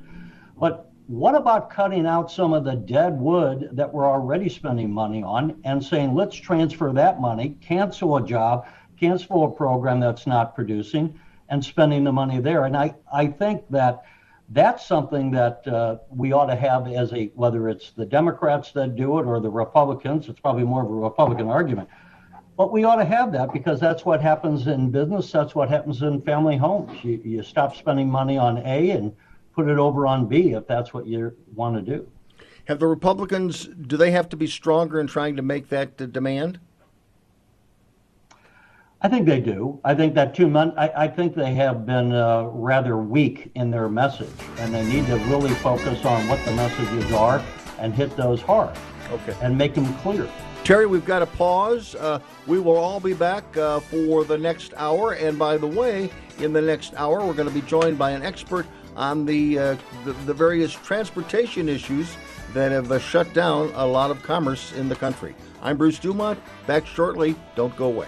But what about cutting out some of the dead wood that we're already spending money on and saying, let's transfer that money, cancel a job, cancel a program that's not producing, and spending the money there? And I, I think that that's something that uh, we ought to have as a, whether it's the Democrats that do it or the Republicans, it's probably more of a Republican argument. But we ought to have that because that's what happens in business. That's what happens in family homes. You, you stop spending money on A and put it over on B if that's what you want to do. Have the Republicans, do they have to be stronger in trying to make that demand? I think they do. I think that two months. I, I think they have been uh, rather weak in their message, and they need to really focus on what the messages are and hit those hard. Okay. And make them clear. Terry, we've got to pause. Uh, we will all be back uh, for the next hour. And by the way, in the next hour, we're going to be joined by an expert on the, uh, the, the various transportation issues that have uh, shut down a lot of commerce in the country. I'm Bruce Dumont. Back shortly. Don't go away.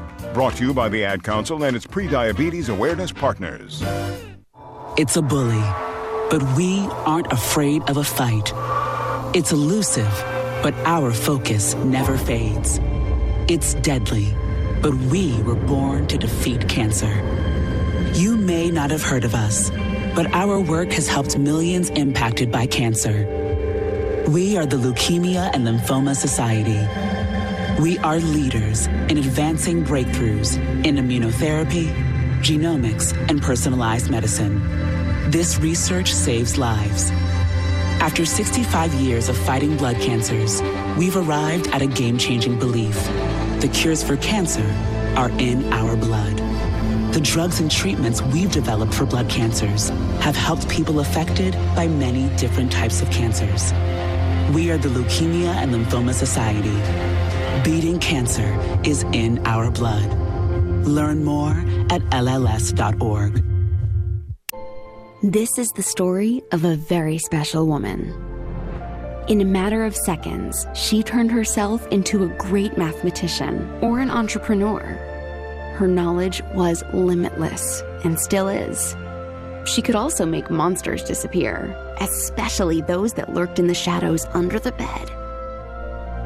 Brought to you by the Ad Council and its prediabetes awareness partners. It's a bully, but we aren't afraid of a fight. It's elusive, but our focus never fades. It's deadly, but we were born to defeat cancer. You may not have heard of us, but our work has helped millions impacted by cancer. We are the Leukemia and Lymphoma Society. We are leaders in advancing breakthroughs in immunotherapy, genomics, and personalized medicine. This research saves lives. After 65 years of fighting blood cancers, we've arrived at a game changing belief. The cures for cancer are in our blood. The drugs and treatments we've developed for blood cancers have helped people affected by many different types of cancers. We are the Leukemia and Lymphoma Society. Beating cancer is in our blood. Learn more at LLS.org. This is the story of a very special woman. In a matter of seconds, she turned herself into a great mathematician or an entrepreneur. Her knowledge was limitless and still is. She could also make monsters disappear, especially those that lurked in the shadows under the bed.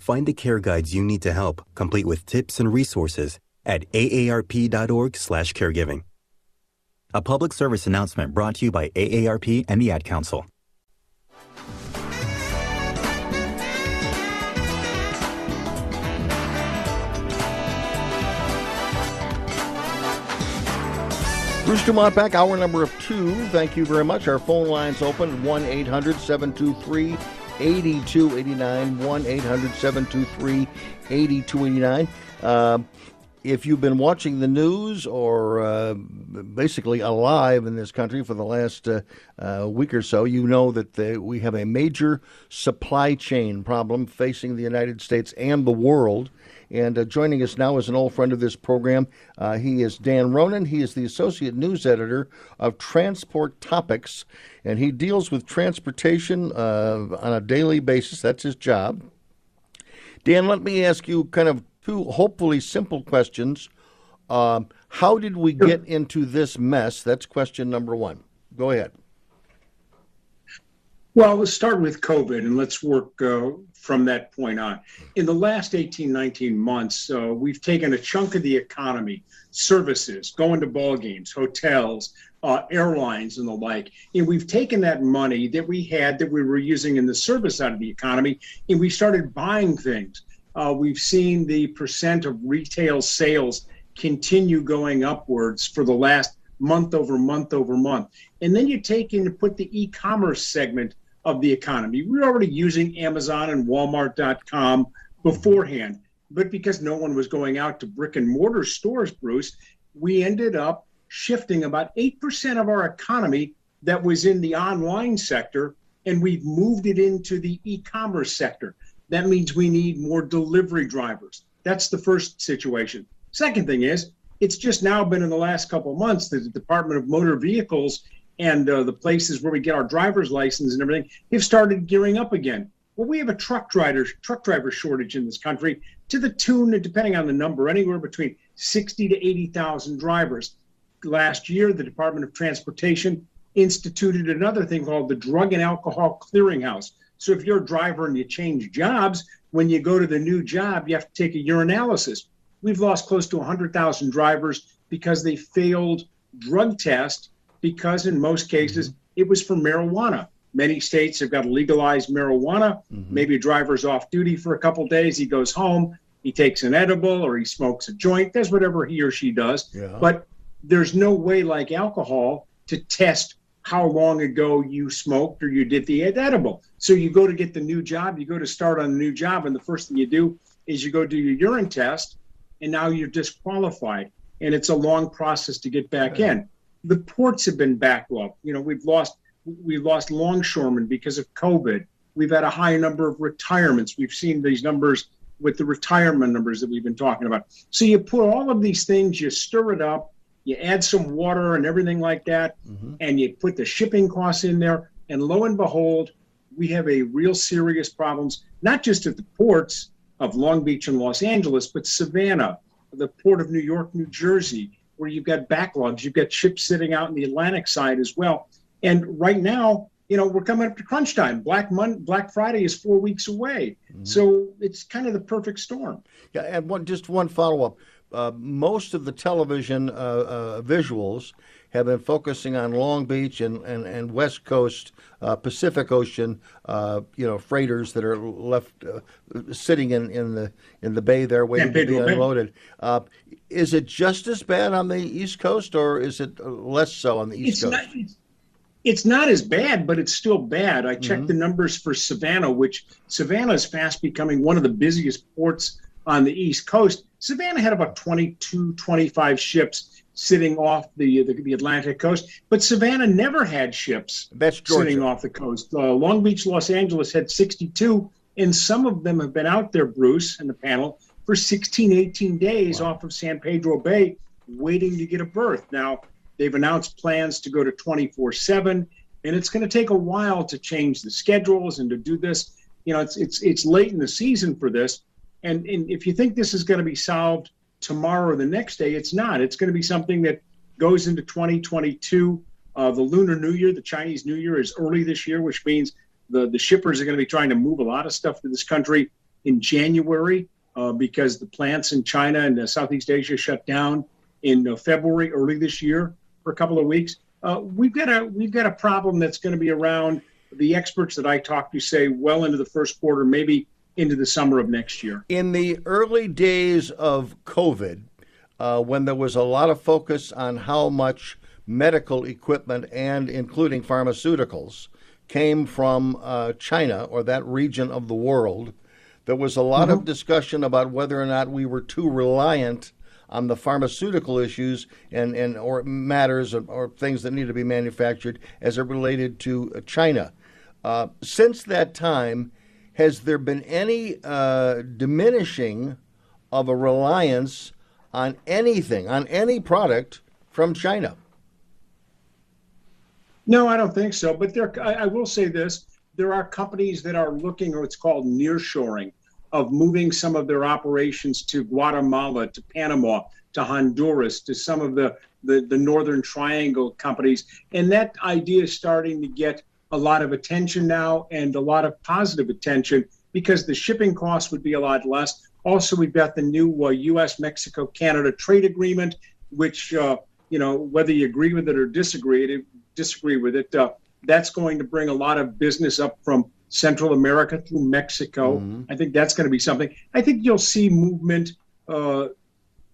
Find the care guides you need to help, complete with tips and resources at aarp.org/caregiving. A public service announcement brought to you by AARP and the Ad Council. Bruce Dumont back, hour number of two. Thank you very much. Our phone line's open 1 800 723 8289. 1 800 723 8289. Um, If you've been watching the news or uh, basically alive in this country for the last uh, uh, week or so, you know that the, we have a major supply chain problem facing the United States and the world. And uh, joining us now is an old friend of this program. Uh, he is Dan Ronan. He is the associate news editor of Transport Topics, and he deals with transportation uh, on a daily basis. That's his job. Dan, let me ask you kind of two hopefully simple questions. Um, how did we get into this mess? That's question number one. Go ahead. Well, let's start with COVID and let's work uh, from that point on. In the last 18, 19 months, uh, we've taken a chunk of the economy, services, going to ball games, hotels, uh, airlines, and the like, and we've taken that money that we had that we were using in the service side of the economy, and we started buying things. Uh, we've seen the percent of retail sales continue going upwards for the last month over month over month. And then you take and put the e commerce segment of the economy. We were already using Amazon and Walmart.com beforehand, but because no one was going out to brick and mortar stores, Bruce, we ended up shifting about 8% of our economy that was in the online sector and we've moved it into the e-commerce sector. That means we need more delivery drivers. That's the first situation. Second thing is, it's just now been in the last couple of months that the Department of Motor Vehicles and uh, the places where we get our driver's license and everything have started gearing up again. Well, we have a truck driver truck driver shortage in this country to the tune, depending on the number, anywhere between 60 to 80,000 drivers. Last year, the Department of Transportation instituted another thing called the Drug and Alcohol Clearinghouse. So if you're a driver and you change jobs, when you go to the new job, you have to take a urinalysis. We've lost close to 100,000 drivers because they failed drug test because in most cases it was for marijuana. Many states have got legalized marijuana. Mm-hmm. Maybe a driver's off duty for a couple days, he goes home, he takes an edible or he smokes a joint, does whatever he or she does. Yeah. But there's no way like alcohol to test how long ago you smoked or you did the edible. So you go to get the new job, you go to start on a new job, and the first thing you do is you go do your urine test, and now you're disqualified. And it's a long process to get back yeah. in. The ports have been backlogged. You know, we've lost we've lost longshoremen because of COVID. We've had a high number of retirements. We've seen these numbers with the retirement numbers that we've been talking about. So you put all of these things, you stir it up, you add some water and everything like that, mm-hmm. and you put the shipping costs in there, and lo and behold, we have a real serious problems, not just at the ports of Long Beach and Los Angeles, but Savannah, the port of New York, New Jersey, where you've got backlogs, you've got ships sitting out in the Atlantic side as well. And right now, you know, we're coming up to crunch time. Black Mon- Black Friday is four weeks away, mm-hmm. so it's kind of the perfect storm. Yeah, and one just one follow up. Uh, most of the television uh, uh, visuals have been focusing on Long Beach and, and, and West Coast uh, Pacific Ocean, uh, you know, freighters that are left uh, sitting in, in the in the bay there waiting to be unloaded. is it just as bad on the East Coast, or is it less so on the East it's Coast? Not, it's not as bad, but it's still bad. I checked mm-hmm. the numbers for Savannah, which Savannah is fast becoming one of the busiest ports on the East Coast. Savannah had about 22, 25 ships sitting off the, the, the Atlantic coast, but Savannah never had ships That's sitting off the coast. Uh, Long Beach, Los Angeles had 62, and some of them have been out there, Bruce, and the panel, for 16, 18 days wow. off of San Pedro Bay, waiting to get a berth. Now, They've announced plans to go to 24 7, and it's going to take a while to change the schedules and to do this. You know, it's, it's, it's late in the season for this. And, and if you think this is going to be solved tomorrow or the next day, it's not. It's going to be something that goes into 2022. Uh, the Lunar New Year, the Chinese New Year, is early this year, which means the, the shippers are going to be trying to move a lot of stuff to this country in January uh, because the plants in China and uh, Southeast Asia shut down in uh, February, early this year for a couple of weeks. Uh, we've got a we've got a problem that's going to be around. The experts that I talked to say well into the first quarter, maybe into the summer of next year. In the early days of COVID, uh, when there was a lot of focus on how much medical equipment and including pharmaceuticals came from uh, China or that region of the world, there was a lot mm-hmm. of discussion about whether or not we were too reliant on the pharmaceutical issues and, and or matters or, or things that need to be manufactured as it related to China. Uh, since that time, has there been any uh, diminishing of a reliance on anything, on any product from China? No, I don't think so. But there, I, I will say this: there are companies that are looking at what's called nearshoring, of moving some of their operations to Guatemala, to Panama, to Honduras, to some of the, the, the Northern Triangle companies. And that idea is starting to get a lot of attention now and a lot of positive attention because the shipping costs would be a lot less. Also, we've got the new uh, U.S. Mexico Canada trade agreement, which, uh, you know, whether you agree with it or disagree, it, disagree with it, uh, that's going to bring a lot of business up from Central America through Mexico. Mm-hmm. I think that's going to be something. I think you'll see movement uh,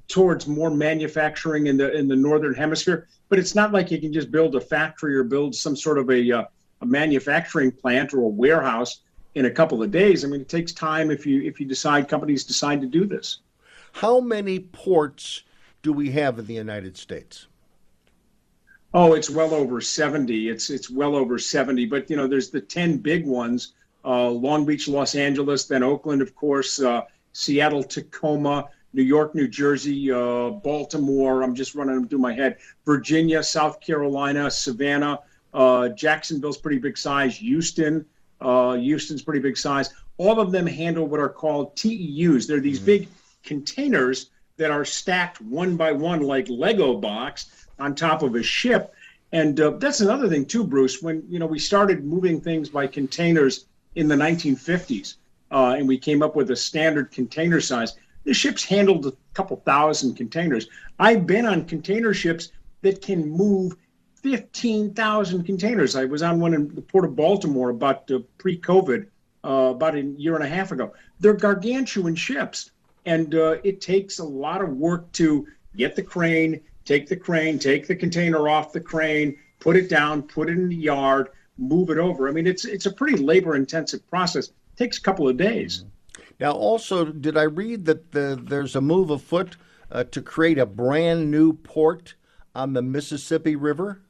towards more manufacturing in the in the northern hemisphere. But it's not like you can just build a factory or build some sort of a, uh, a manufacturing plant or a warehouse in a couple of days. I mean, it takes time if you if you decide companies decide to do this. How many ports do we have in the United States? Oh, it's well over 70. It's it's well over 70. But you know, there's the 10 big ones: uh, Long Beach, Los Angeles, then Oakland, of course, uh, Seattle, Tacoma, New York, New Jersey, uh, Baltimore. I'm just running them through my head. Virginia, South Carolina, Savannah, uh, Jacksonville's pretty big size. Houston, uh, Houston's pretty big size. All of them handle what are called TEUs. They're these big containers that are stacked one by one like Lego box on top of a ship. And uh, that's another thing too, Bruce. When you know we started moving things by containers in the 1950s, uh, and we came up with a standard container size. The ships handled a couple thousand containers. I've been on container ships that can move 15,000 containers. I was on one in the port of Baltimore about uh, pre-COVID, uh, about a year and a half ago. They're gargantuan ships, and uh, it takes a lot of work to get the crane, take the crane, take the container off the crane, put it down, put it in the yard, move it over. I mean, it's it's a pretty labor-intensive process. It takes a couple of days. Now, also, did I read that the, there's a move afoot uh, to create a brand new port on the Mississippi River?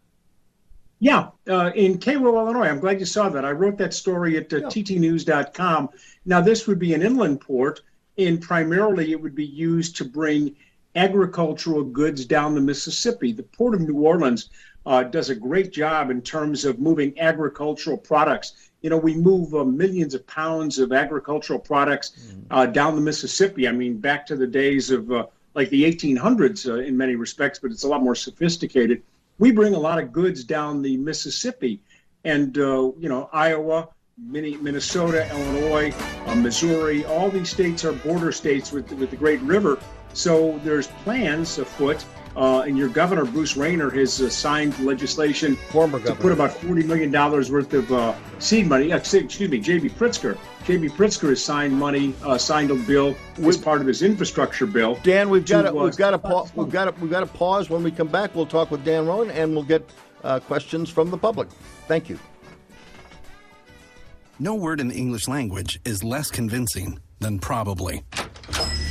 Yeah, uh, in Cairo, Illinois. I'm glad you saw that. I wrote that story at uh, ttnews.com. Now, this would be an inland port, and primarily it would be used to bring agricultural goods down the Mississippi. The Port of New Orleans uh, does a great job in terms of moving agricultural products. You know, we move uh, millions of pounds of agricultural products uh, down the Mississippi. I mean, back to the days of uh, like the 1800s uh, in many respects, but it's a lot more sophisticated. We bring a lot of goods down the Mississippi, and uh, you know, Iowa, Mini- Minnesota, Illinois, uh, Missouri, all these states are border states with with the Great River. So there's plans afoot, uh, and your governor Bruce Rauner has uh, signed legislation Former to put about forty million dollars worth of uh, seed money. Uh, excuse me, J.B. Pritzker. J.B. Pritzker has signed money, uh, signed a bill as part of his infrastructure bill. Dan, we've got to, to, uh, we've got to pa- we've got to, we've got to pause. When we come back, we'll talk with Dan Ronan and we'll get uh, questions from the public. Thank you. No word in the English language is less convincing than probably.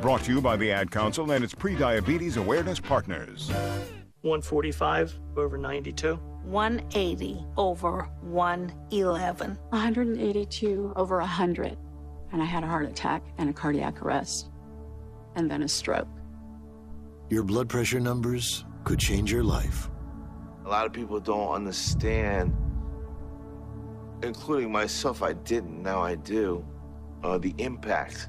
Brought to you by the Ad Council and its pre-diabetes awareness partners. 145 over 92. 180 over 111. 182 over 100. And I had a heart attack and a cardiac arrest. And then a stroke. Your blood pressure numbers could change your life. A lot of people don't understand, including myself, I didn't, now I do, uh, the impact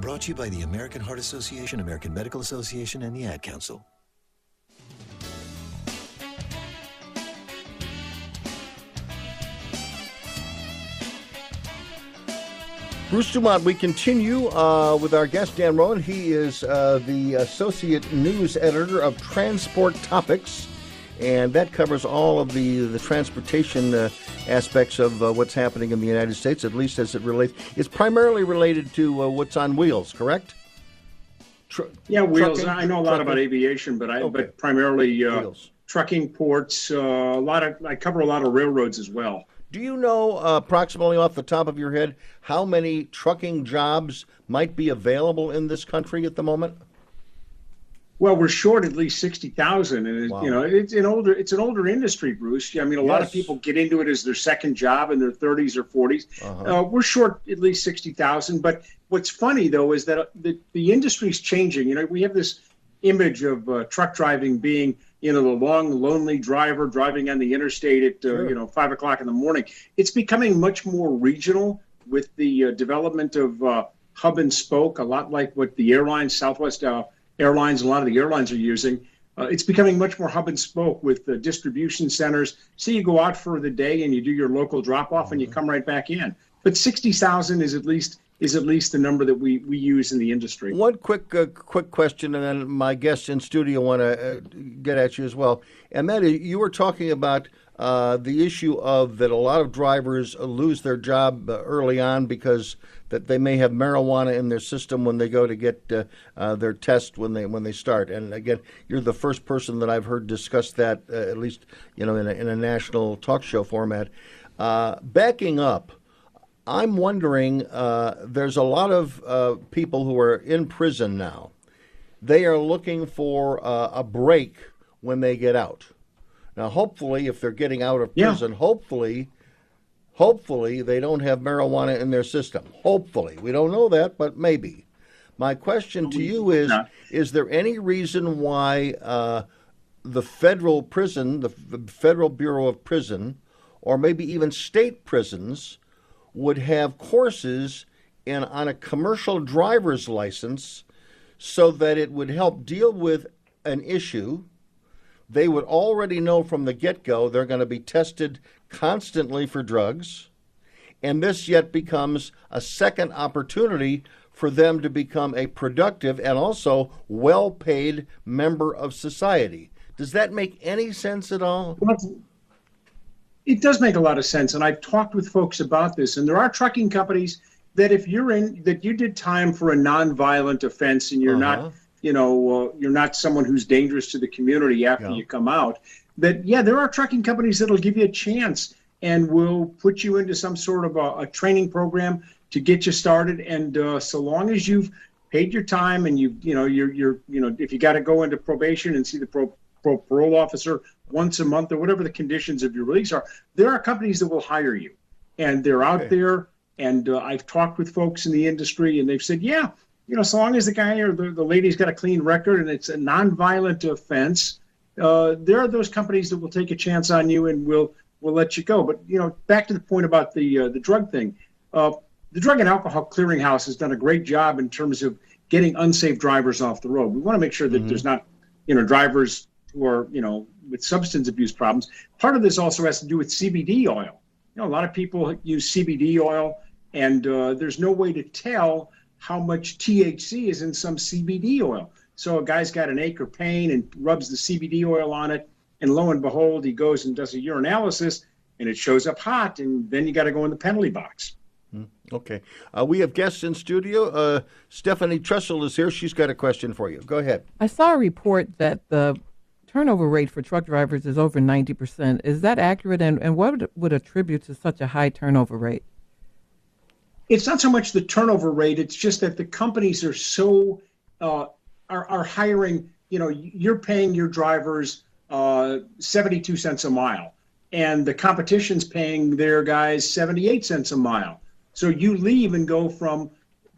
Brought to you by the American Heart Association, American Medical Association, and the Ad Council. Bruce Dumont, we continue uh, with our guest, Dan Ronan. He is uh, the Associate News Editor of Transport Topics, and that covers all of the, the transportation uh, aspects of uh, what's happening in the United States, at least as it relates. It's primarily related to uh, what's on wheels, correct? Tr- yeah, wheels. I know a lot Trucking? about aviation, but I Okay. but primarily uh, trucking, ports. Uh, a lot of I cover a lot of railroads as well. Do you know uh, approximately off the top of your head how many trucking jobs might be available in this country at the moment? Well, we're short at least sixty thousand, and Wow. you know it's an older it's an older industry, Bruce. I mean, a lot of people get into it as their second job in their thirties or 40s Uh-huh. Uh, we're short at least sixty thousand. But what's funny though is that uh, the the industry's changing. You know, we have this image of uh, truck driving being you know the long lonely driver driving on the interstate at uh, Sure. you know five o'clock in the morning. It's becoming much more regional with the uh, development of uh, hub and spoke, a lot like what the airlines, Southwest uh, Airlines, a lot of the airlines are using. Uh, it's becoming much more hub and spoke with the distribution centers. So you go out for the day and you do your local drop off and you come right back in. But sixty thousand is at least is at least the number that we, we use in the industry. One quick uh, quick question, and then my guests in studio want to uh, get at you as well. And that is, you were talking about uh, the issue of that a lot of drivers lose their job uh, early on because that they may have marijuana in their system when they go to get uh, uh, their test when they when they start. And again, you're the first person that I've heard discuss that, uh, at least you know in a, in a national talk show format. Uh, backing up. I'm wondering. There's a lot of people who are in prison now. They are looking for a break when they get out. Now, hopefully, if they're getting out of Yeah. prison, hopefully, hopefully they don't have marijuana in their system. Hopefully, we don't know that, but maybe. My question to you is: Is there any reason why uh, the federal prison, the, the Federal Bureau of Prison, or maybe even state prisons, would have courses in on a commercial driver's license, so that it would help deal with an issue? They would already know from the get-go they're going to be tested constantly for drugs, and this yet becomes a second opportunity for them to become a productive and also well paid member of society. Does that make any sense at all? It does make a lot of sense, and I've talked with folks about this. And there are trucking companies that if you're in that you did time for a nonviolent offense and you're Uh-huh. not, you know, uh, you're not someone who's dangerous to the community after Yeah. you come out. That yeah, there are trucking companies that'll give you a chance and will put you into some sort of a, a training program to get you started. And uh, so long as you've paid your time and you you know you're you're you know if you got to go into probation and see the pro, pro parole officer once a month or whatever the conditions of your release are, there are companies that will hire you, and they're out there. And uh, I've talked with folks in the industry, and they've said, yeah, you know, so long as the guy or the, the lady's got a clean record and it's a nonviolent offense, uh, there are those companies that will take a chance on you and will will let you go. But you know, back to the point about the uh, the drug thing. Uh, the Drug and Alcohol Clearinghouse has done a great job in terms of getting unsafe drivers off the road. We want to make sure that there's not, you know, drivers who are, you know, with substance abuse problems. Part of this also has to do with CBD oil. You know, a lot of people use CBD oil, and uh, there's no way to tell how much THC is in some CBD oil. So a guy's got an ache or pain and rubs the CBD oil on it, and lo and behold, he goes and does a urinalysis, and it shows up hot, and then you got to go in the penalty box. Okay. Uh, we have guests in studio. Uh, Stephanie Trussell is here. She's got a question for you. Go ahead. I saw a report that the turnover rate for truck drivers is over 90%. Is that accurate? And, and what would, would attribute to such a high turnover rate? It's not so much the turnover rate it's just that the companies are so uh, are, are hiring you know you're paying your drivers uh, 72 cents a mile and the competition's paying their guys 78 cents a mile. So you leave and go from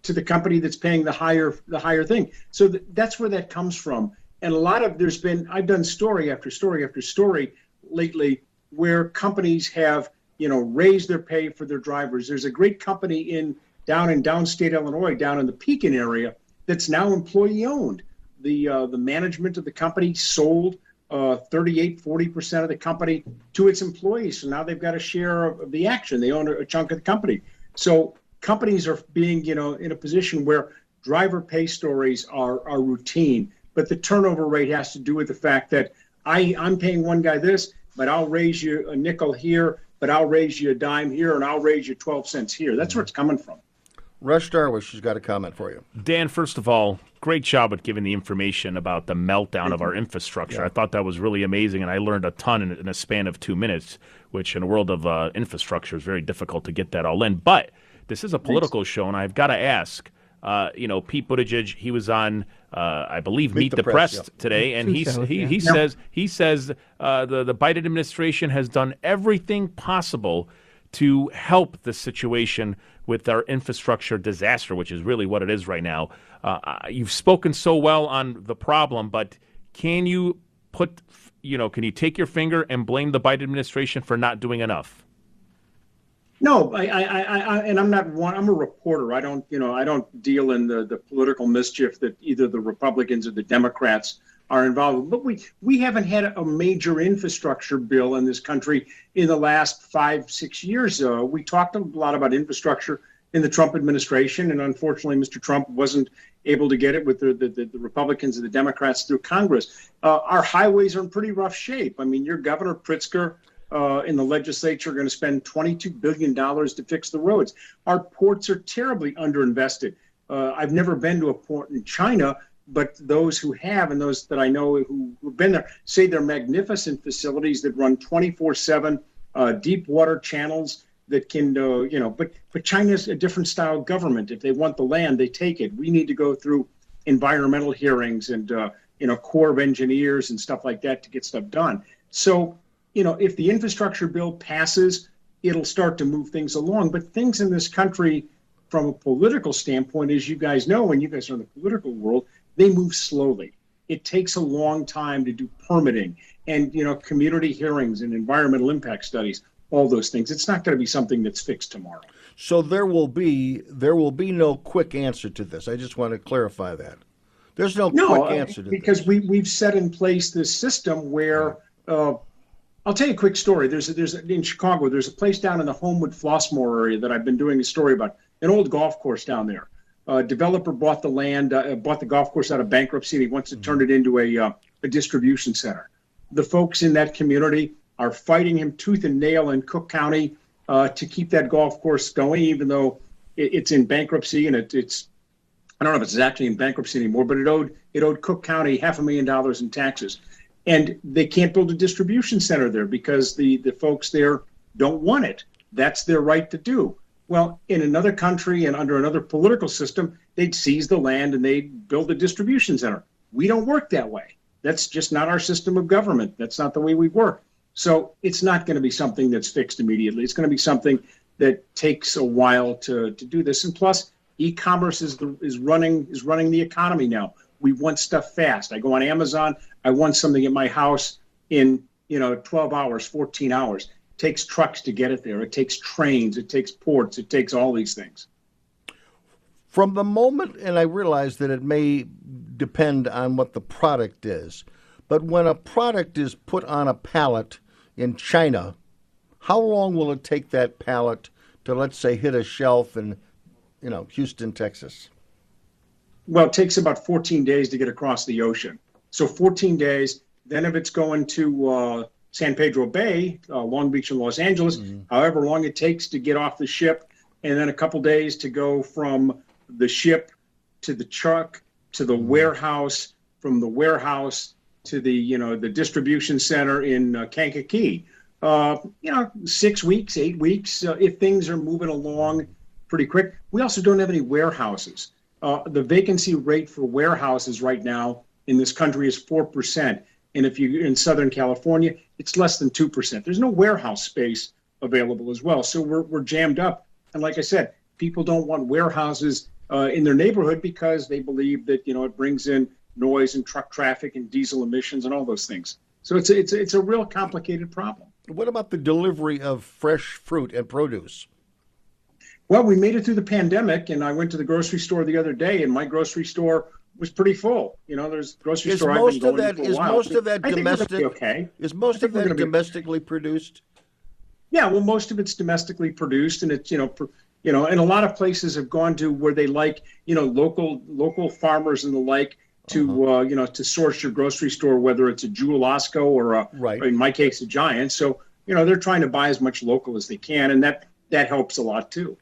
to the company that's paying the higher the higher thing. So th- that's where that comes from. And a lot of there's been I've done story after story after story lately where companies have you know raise their pay for their drivers. There's a great company in down in downstate Illinois, down in the Pekin area, that's now employee owned. The uh, the management of the company sold uh, 38, 40 percent of the company to its employees. So now they've got a share of, of the action. They own a, a chunk of the company. So companies are being, you know, in a position where driver pay stories are are routine, but the turnover rate has to do with the fact that I I'm paying one guy this, but I'll raise you a nickel here, but I'll raise you a dime here, and I'll raise you 12 cents here. That's where it's coming from. Rush Darwish has got a comment for you. Dan, first of all, great job at giving the information about the meltdown of our infrastructure. Yeah. I thought that was really amazing, and I learned a ton in, in a span of two minutes, which in a world of uh, infrastructure is very difficult to get that all in. But this is a political show, and I've got to ask. Uh, you know, Pete Buttigieg, he was on, uh, I believe, Meet, the, Press, yeah. today, and he shows, he, yeah. he Yeah. says he says uh, the the Biden administration has done everything possible to help the situation with our infrastructure disaster, which is really what it is right now. Uh, uh, you've spoken so well on the problem, but can you put, you know, can you take your finger and blame the Biden administration for not doing enough? No, I, I, I, and I'm not one. I'm a reporter. I don't, you know, I don't deal in the, the political mischief that either the Republicans or the Democrats are involved in. But we, we haven't had a major infrastructure bill in this country in the last five, six years. Uh, we talked a lot about infrastructure in the Trump administration, and unfortunately, Mr. Trump wasn't able to get it with the, the, the, the Republicans and the Democrats through Congress. Uh, our highways are in pretty rough shape. I mean, your Governor Pritzker uh, in the legislature are going to spend $22 billion to fix the roads. Our ports are terribly underinvested. Uh, I've never been to a port in China, but those who have and those that I know who, who've been there say they're magnificent facilities that run 24 7 uh, deep water channels that can, uh, you know, but, but China's a different style government. If they want the land, they take it. We need to go through environmental hearings and, uh, you know, Corps of Engineers and stuff like that to get stuff done. So, you know, if the infrastructure bill passes, it'll start to move things along. But things in this country, from a political standpoint, as you guys know, and you guys are in the political world, they move slowly. It takes a long time to do permitting and you know community hearings and environmental impact studies, all those things. It's not going to be something that's fixed tomorrow. So there will be there will be no quick answer to this. I just want to clarify that. There's no, No, quick uh, answer to because we we've set in place this system where uh, I'll tell you a quick story. There's a, there's a, in Chicago. There's a place down in the Homewood Flossmoor area that I've been doing a story about. An old golf course down there. Uh, developer bought the land, uh, bought the golf course out of bankruptcy, and he wants to turn it into a uh, a distribution center. The folks in that community are fighting him tooth and nail in Cook County uh, to keep that golf course going, even though it, it's in bankruptcy and it, it's I don't know if it's actually in bankruptcy anymore, but it owed it owed Cook County half a million dollars in taxes, and they can't build a distribution center there because the the folks there don't want it. That's their right to do. Well, in another country and under another political system, they'd seize the land and they'd build a distribution center. We don't work that way. That's just not our system of government. That's not the way we work. So it's not going to be something that's fixed immediately. It's going to be something that takes a while to, to do this. And plus, e-commerce is the, is running is running the economy now. We want stuff fast. I go on Amazon. I want something at my house in you know 12 hours, 14 hours. It takes trucks to get it there. It takes trains. It takes ports. It takes all these things. From the moment, and I realize that it may depend on what the product is, but when a product is put on a pallet in China, how long will it take that pallet to, let's say, hit a shelf in, you know, Houston, Texas? Well, it takes about 14 days to get across the ocean. So 14 days. Then if it's going to uh, San Pedro Bay, uh, Long Beach, and Los Angeles, however long it takes to get off the ship, and then a couple days to go from the ship to the truck to the warehouse, from the warehouse to the you know the distribution center in uh, Kankakee. Uh, you know, six weeks, eight weeks, uh, if things are moving along pretty quick. We also don't have any warehouses. Uh, the vacancy rate for warehouses right now in this country is 4%. And if you're in Southern California, it's less than 2%. There's no warehouse space available as well. So we're, we're jammed up. And like I said, people don't want warehouses uh, in their neighborhood because they believe that, you know, it brings in noise and truck traffic and diesel emissions and all those things. So it's a, it's a, it's a real complicated problem. What about the delivery of fresh fruit and produce? Well, we made it through the pandemic, and I went to the grocery store the other day, and my grocery store was pretty full. You know, there's grocery is store most of that is most of that I domestic? okay. Is most of that gonna be- domestically produced? Yeah, well, most of it's domestically produced, and it's you know, pr- you know, and a lot of places have gone to where they like you know local local farmers and the like to uh you know to source your grocery store, whether it's a Jewel Osco or a, Right. or in my case, a Giant. So you know, they're trying to buy as much local as they can, and that that helps a lot too.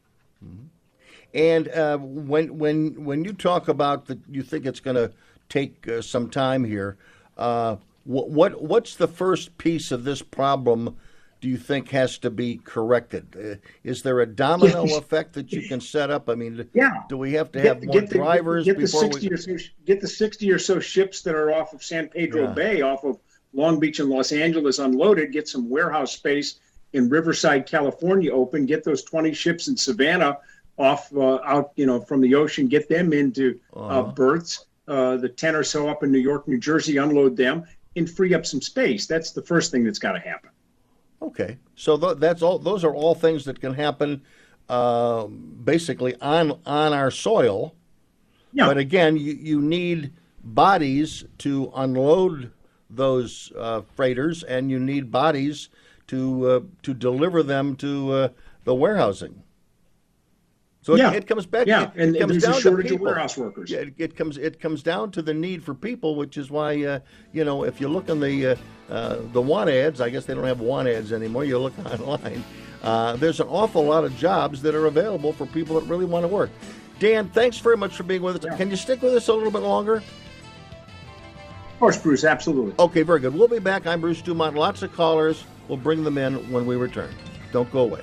And uh, when when when you talk about that, you think it's going to take uh, some time here. Uh, what, what what's the first piece of this problem? Do you think has to be corrected? Uh, is there a domino effect that you can set up? I mean, Yeah. do we have to have Get- more get the- drivers get the before 60 we? or so, get the 60 or so ships that are off of San Pedro Yeah. Bay, off of Long Beach and Los Angeles unloaded, get some warehouse space in Riverside, California open, get those 20 ships in Savannah off uh, out, you know, from the ocean, get them into uh, Uh-huh. berths, uh, the 10 or so up in New York, New Jersey, unload them and free up some space. That's the first thing that's got to happen. Okay, so th- that's all. Those are all things that can happen, uh, basically on on our soil. Yeah. But again, you, you need bodies to unload those uh, freighters, and you need bodies to uh, to deliver them to uh, the warehousing. So Yeah. it, it comes back. Yeah, it, and- it there's a shortage to of warehouse workers. Yeah, it, it comes it comes down to the need for people, which is why uh, you know if you look in the uh, uh, the want ads, I guess they don't have want ads anymore. You look (laughs) online. Uh, there's an awful lot of jobs that are available for people that really want to work. Dan, thanks very much for being with us. Can you stick with us a little bit longer? Of course, Bruce, absolutely. Okay, very good. We'll be back. I'm Bruce Dumont. Lots of callers. We'll bring them in when we return. Don't go away.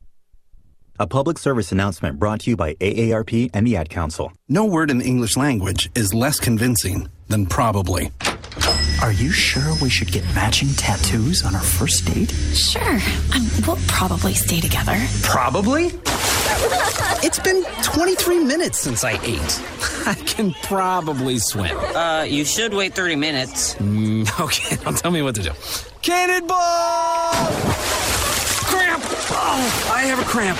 A public service announcement brought to you by AARP and the Ad Council. No word in the English language is less convincing than probably. Are you sure we should get matching tattoos on our first date? Sure. Um, we'll probably stay together. Probably? (laughs) It's been 23 minutes since I ate. (laughs) I can probably swim. Uh, you should wait 30 minutes. Mm, (laughs) okay, now tell me what to do. Cannonball! Cramp! Oh, I have a cramp.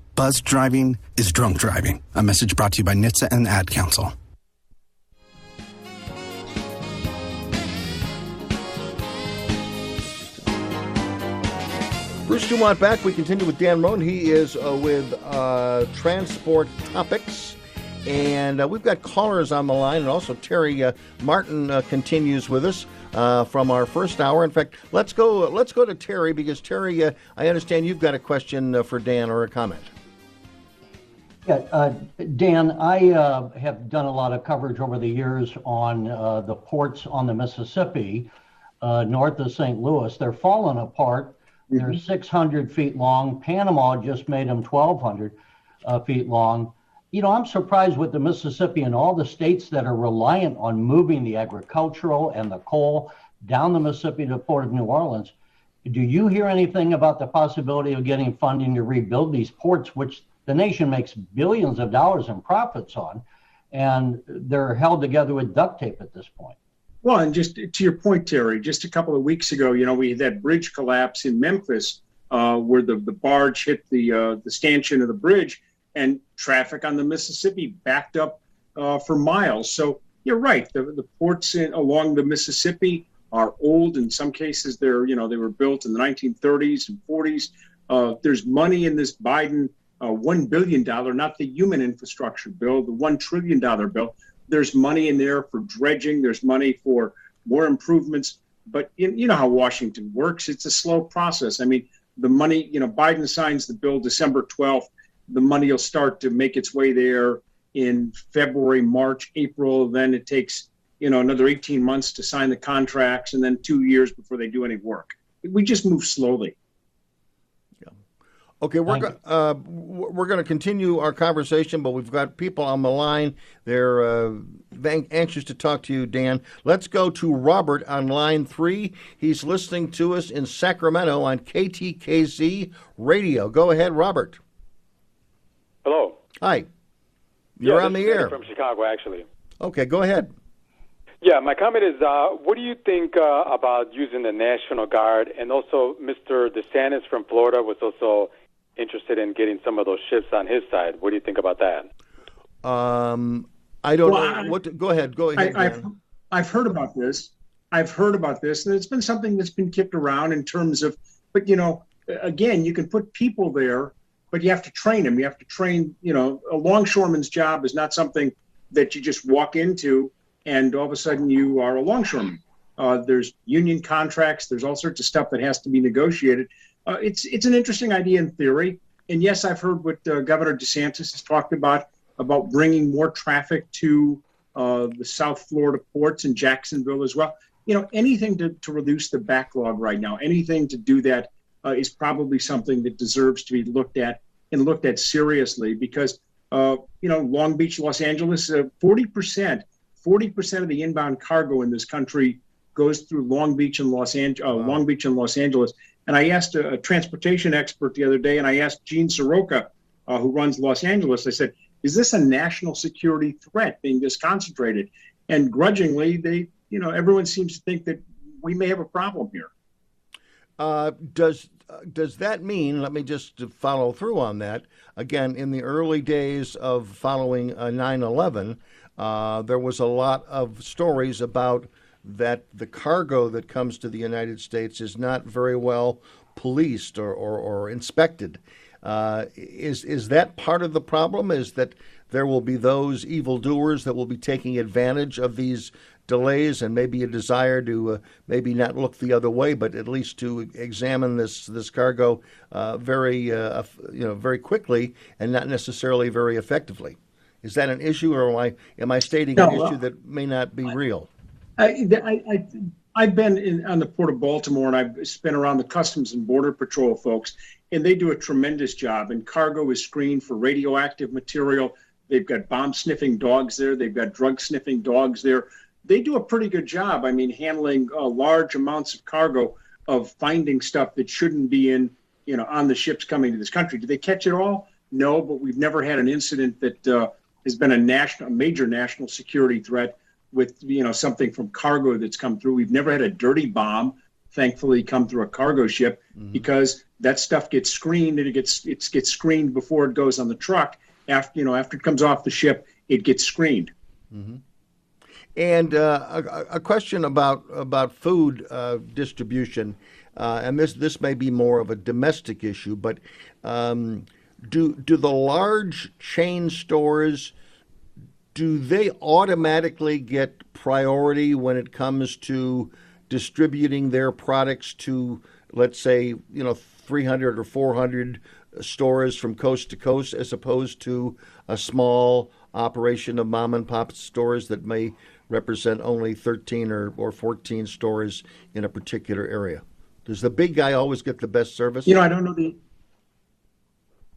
Buzz driving is drunk driving. A message brought to you by NHTSA and the Ad Council. Bruce Dumont back. We continue with Dan Ronan. He is uh, with uh, Transport Topics. And uh, we've got callers on the line, and also Terry uh, Martin uh, continues with us uh, from our first hour. In fact, let's go. Let's go to Terry because Terry, I understand you've got a question for Dan or a comment. Yeah, uh, Dan, I uh, have done a lot of coverage over the years on uh, the ports on the Mississippi north of St. Louis. They're falling apart. They're Mm-hmm. 600 feet long. Panama just made them 1,200 feet long. You know, I'm surprised with the Mississippi and all the states that are reliant on moving the agricultural and the coal down the Mississippi to the Port of New Orleans. Do you hear anything about the possibility of getting funding to rebuild these ports, which the nation makes billions of dollars in profits on, and they're held together with duct tape at this point? Well, and just to your point, Terry, just a couple of weeks ago, you know, we had that bridge collapse in Memphis uh, where the, the barge hit the uh, the stanchion of the bridge and traffic on the Mississippi backed up uh, for miles. So you're right. The, the ports in, along the Mississippi are old. In some cases, they're, you know, they were built in the 1930s and 40s. Uh, there's money in this Biden uh, $1 billion, not the human infrastructure bill, the $1 trillion bill there's money in there for dredging. There's money for more improvements. But in, you know how Washington works. It's a slow process. I mean, the money, you know, Biden signs the bill December 12th. The money will start to make its way there in February, March, April. Then it takes, you know, another 18 months to sign the contracts and then two years before they do any work. We just move slowly. Okay, we're go- uh, we're going to continue our conversation, but we've got people on the line. They're uh, van- anxious to talk to you, Dan. Let's go to Robert on line three. He's listening to us in Sacramento on KTKZ Radio. Go ahead, Robert. Hello. Hi. You're yeah, on this the is air. From Chicago, actually. Okay, go ahead. Yeah, my comment is, uh, what do you think uh, about using the National Guard? And also, Mr. DeSantis from Florida was also interested in getting some of those ships on his side. What do you think about that? Um, I don't Well, know I- what. To, go ahead. Go ahead. I, I've, I've heard about this. I've heard about this, and it's been something that's been kicked around in terms of, but you know, again, you can put people there, but you have to train them. You have to train, you know, a longshoreman's job is not something that you just walk into and all of a sudden you are a longshoreman. Uh, there's union contracts. There's all sorts of stuff that has to be negotiated. Uh, it's it's an interesting idea in theory, and yes, I've heard what uh, Governor DeSantis has talked about about bringing more traffic to uh, the South Florida ports and Jacksonville as well. You know, anything to, to reduce the backlog right now, anything to do that uh, is probably something that deserves to be looked at and looked at seriously because, uh, you know, Long Beach, Los Angeles, uh, 40%, 40% of the inbound cargo in this country goes through Long Beach and Los Angeles, uh, Long Beach and Los Angeles. And I asked a, a transportation expert the other day, and I asked Gene Seroka, uh, who runs Los Angeles, I said, is this a national security threat being this concentrated? And grudgingly, they, you know, everyone seems to think that we may have a problem here. Uh, does uh, does that mean? Let me just follow through on that. Again, in the early days of following uh, 9/11, uh, there was a lot of stories about that the cargo that comes to the United States is not very well policed or, or, or inspected. Uh, is is that part of the problem? Is that there will be those evildoers that will be taking advantage of these delays and maybe a desire to uh, maybe not look the other way, but at least to examine this this cargo uh, very uh, you know very quickly and not necessarily very effectively. Is that an issue, or am I am I stating an No, issue that may not be real? I, I, I, I've been in, on the Port of Baltimore and I've spent around the Customs and Border Patrol folks, and they do a tremendous job. And cargo is screened for radioactive material. They've got bomb sniffing dogs there. They've got drug sniffing dogs there. They do a pretty good job. I mean, handling uh, large amounts of cargo of finding stuff that shouldn't be in, you know, on the ships coming to this country. Do they catch it all? No, but we've never had an incident that uh, has been a national, a major national security threat with, you know, something from cargo that's come through. We've never had a dirty bomb, thankfully, come through a cargo ship because that stuff gets screened and it gets it gets screened before it goes on the truck. After you know, after it comes off the ship, it gets screened. And uh, a, a question about about food uh, distribution, uh, and this this may be more of a domestic issue, but um, do do the large chain stores do they automatically get priority when it comes to distributing their products to, let's say, you know, 300 or 400 stores from coast to coast, as opposed to a small operation of mom and pop stores that may represent only 13 or, or 14 stores in a particular area? Does the big guy always get the best service? You know, I don't know the.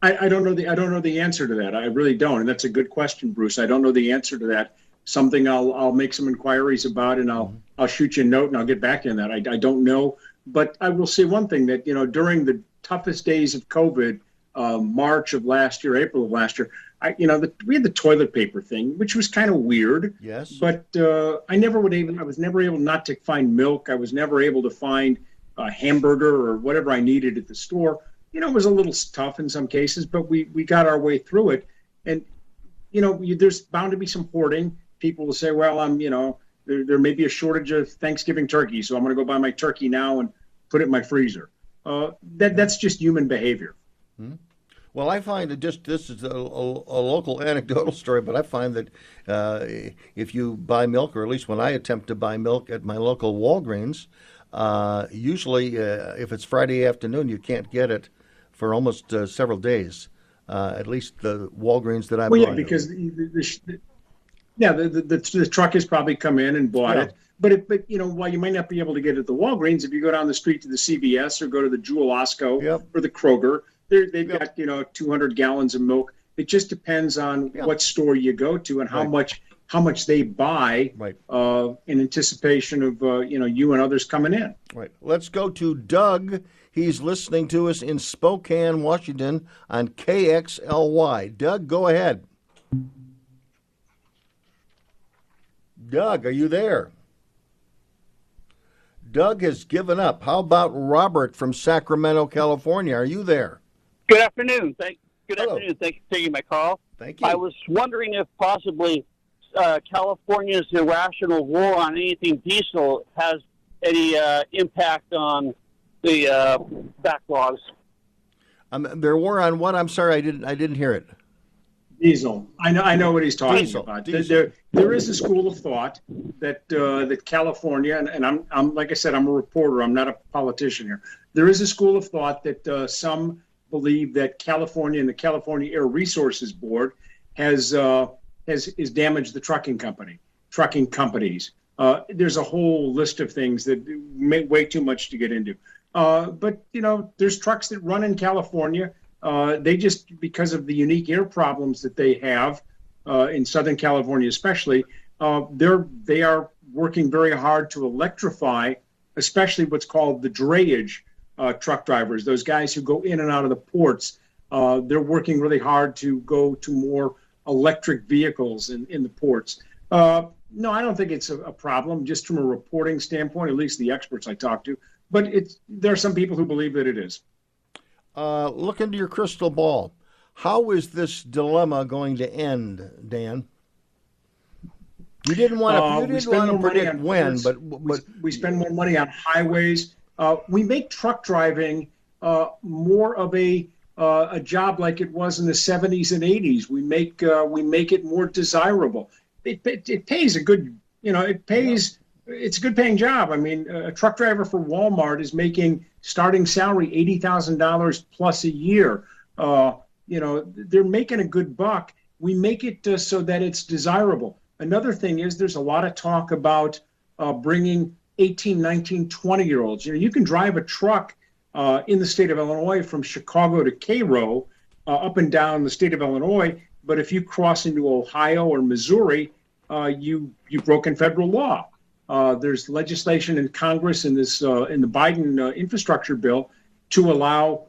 I, I don't know the I don't know the answer to that. I really don't, and that's a good question, Bruce. I don't know the answer to that. Something I'll I'll make some inquiries about, and I'll I'll shoot you a note, and I'll get back in that. I, I don't know, but I will say one thing that you know during the toughest days of COVID, uh, March of last year, April of last year, I you know the, we had the toilet paper thing, which was kind of weird. Yes. But uh, I never would even I was never able not to find milk. I was never able to find a hamburger or whatever I needed at the store. You know, it was a little tough in some cases, but we we got our way through it. And you know, you, there's bound to be some hoarding. People will say, "Well, I'm you know." There, there may be a shortage of Thanksgiving turkey, so I'm going to go buy my turkey now and put it in my freezer. Uh, that that's just human behavior. Well, I find that just this is a, a, a local (laughs) anecdotal story, but I find that uh, if you buy milk, or at least when I attempt to buy milk at my local Walgreens, uh, usually uh, if it's Friday afternoon, you can't get it for almost uh, several days. Uh, at least the Walgreens that I'm Well, yeah, because the, the, the, yeah, the, the, the, the truck has probably come in and bought Yeah. it. But it, but you know, while you might not be able to get it at the Walgreens, if you go down the street to the CVS or go to the Jewel Osco or the Kroger, they've got you know 200 gallons of milk. It just depends on what store you go to and how Right. much how much they buy uh, in anticipation of uh, you know you and others coming in. Right. Let's go to Doug. He's listening to us in Spokane, Washington on KXLY. Doug, go ahead. Doug, are you there? Doug has given up. How about Robert from Sacramento, California? Are you there? Good afternoon. Thank good afternoon. Thank you for taking my call. Thank you. I was wondering if possibly uh, California's irrational war on anything diesel has any uh, impact on the uh, backlogs. Um, there were on what? I'm sorry, I didn't. I didn't hear it. Diesel. I know. I know what he's talking Diesel, about. diesel. There, there is a school of thought that uh, that California, and, and I'm, I'm like I said, I'm a reporter. I'm not a politician here. There is a school of thought that uh, some believe that California and the California Air Resources Board has uh, has is damaged the trucking company, trucking companies. Uh, there's a whole list of things that make way too much to get into. Uh, but you know, there's trucks that run in California. Uh, they just because of the unique air problems that they have uh, in Southern California, especially, uh, they're they are working very hard to electrify, especially what's called the drayage uh, truck drivers, those guys who go in and out of the ports. They're working really hard to go to more electric vehicles in, in the ports. No, I don't think it's a, a problem, just from a reporting standpoint, at least the experts I talked to. But it's there are some people who believe that it is. Uh, look into your crystal ball. How is this dilemma going to end, Dan? You didn't want to. Uh, you we didn't want to predict on when, but we, we spend more money on highways. Uh, we make truck driving uh, more of a uh, a job like it was in the 70s and 80s. We make uh, we make it more desirable. It, it, it pays a good, you know, it pays. It's a good paying job. I mean, a truck driver for Walmart is making starting salary eighty thousand dollars plus a year. Uh, you know, they're making a good buck. We make it uh, so that it's desirable. Another thing is there's a lot of talk about uh, bringing 18, 19, 20 year olds. You know, you can drive a truck uh, in the state of Illinois from Chicago to Cairo, uh, up and down the state of Illinois. but if you cross into Ohio or Missouri, uh, you you've broken federal law. Uh, there's legislation in Congress in this uh, in the Biden uh, infrastructure bill to allow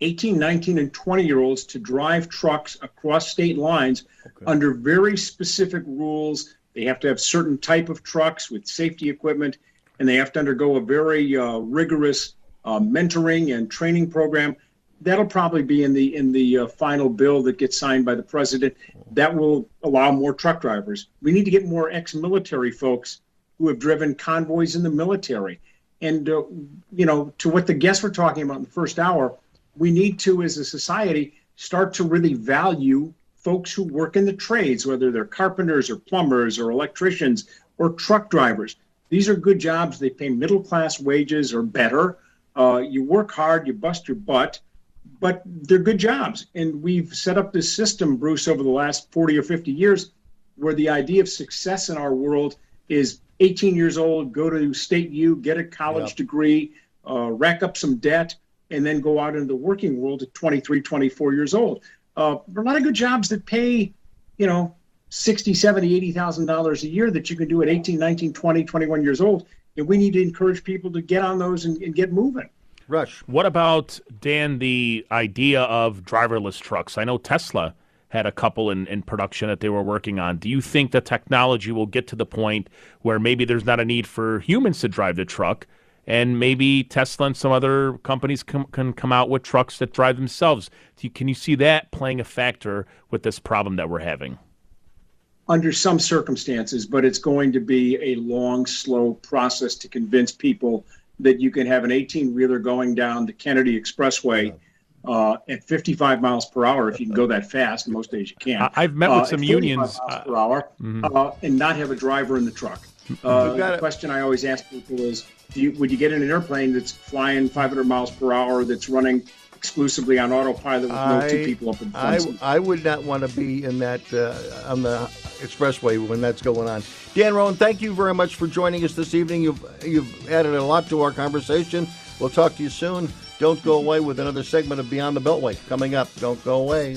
18, 19, and 20 year olds to drive trucks across state lines okay. under very specific rules. They have to have certain type of trucks with safety equipment, and they have to undergo a very uh, rigorous uh, mentoring and training program. That'll probably be in the in the uh, final bill that gets signed by the president. That will allow more truck drivers. We need to get more ex-military folks who have driven convoys in the military. And uh, you know, to what the guests were talking about in the first hour we need to, as a society, start to really value folks who work in the trades, whether they're carpenters or plumbers or electricians or truck drivers. These are good jobs. They pay middle class wages or better. Uh, you work hard, you bust your butt, but they're good jobs. And we've set up this system, Bruce, over the last 40 or 50 years where the idea of success in our world is 18 years old, go to State U, get a college yep. degree, uh, rack up some debt, and then go out into the working world at 23, 24 years old. Uh, there are a lot of good jobs that pay, you know, 60, 70, 80,000 dollars a year that you can do at 18, 19, 20, 21 years old. And we need to encourage people to get on those and, and get moving. Rush. What about Dan the idea of driverless trucks? I know Tesla had a couple in, in production that they were working on. Do you think the technology will get to the point where maybe there's not a need for humans to drive the truck and maybe Tesla and some other companies com- can come out with trucks that drive themselves. You, can you see that playing a factor with this problem that we're having? Under some circumstances, but it's going to be a long, slow process to convince people that you can have an 18 wheeler going down the Kennedy Expressway. Uh, at 55 miles per hour, if you can go that fast, most days you can. I've met with uh, some unions miles per hour, mm-hmm. uh, and not have a driver in the truck. Uh, the question I always ask people is, you, would you get in an airplane that's flying 500 miles per hour that's running exclusively on autopilot with I, no two people up in front? I, I would not want to be in that uh, on the expressway when that's going on. Dan Ronan, thank you very much for joining us this evening. You've you've added a lot to our conversation. We'll talk to you soon. Don't go away with another segment of Beyond the Beltway coming up. Don't go away.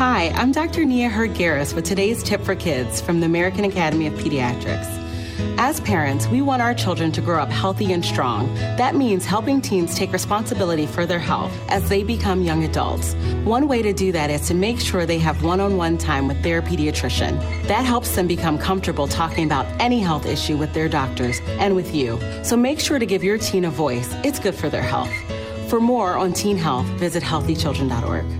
Hi, I'm Dr. Nia Heard-Garris with today's tip for kids from the American Academy of Pediatrics. As parents, we want our children to grow up healthy and strong. That means helping teens take responsibility for their health as they become young adults. One way to do that is to make sure they have one on one time with their pediatrician. That helps them become comfortable talking about any health issue with their doctors and with you. So make sure to give your teen a voice. It's good for their health. For more on teen health, visit healthychildren.org.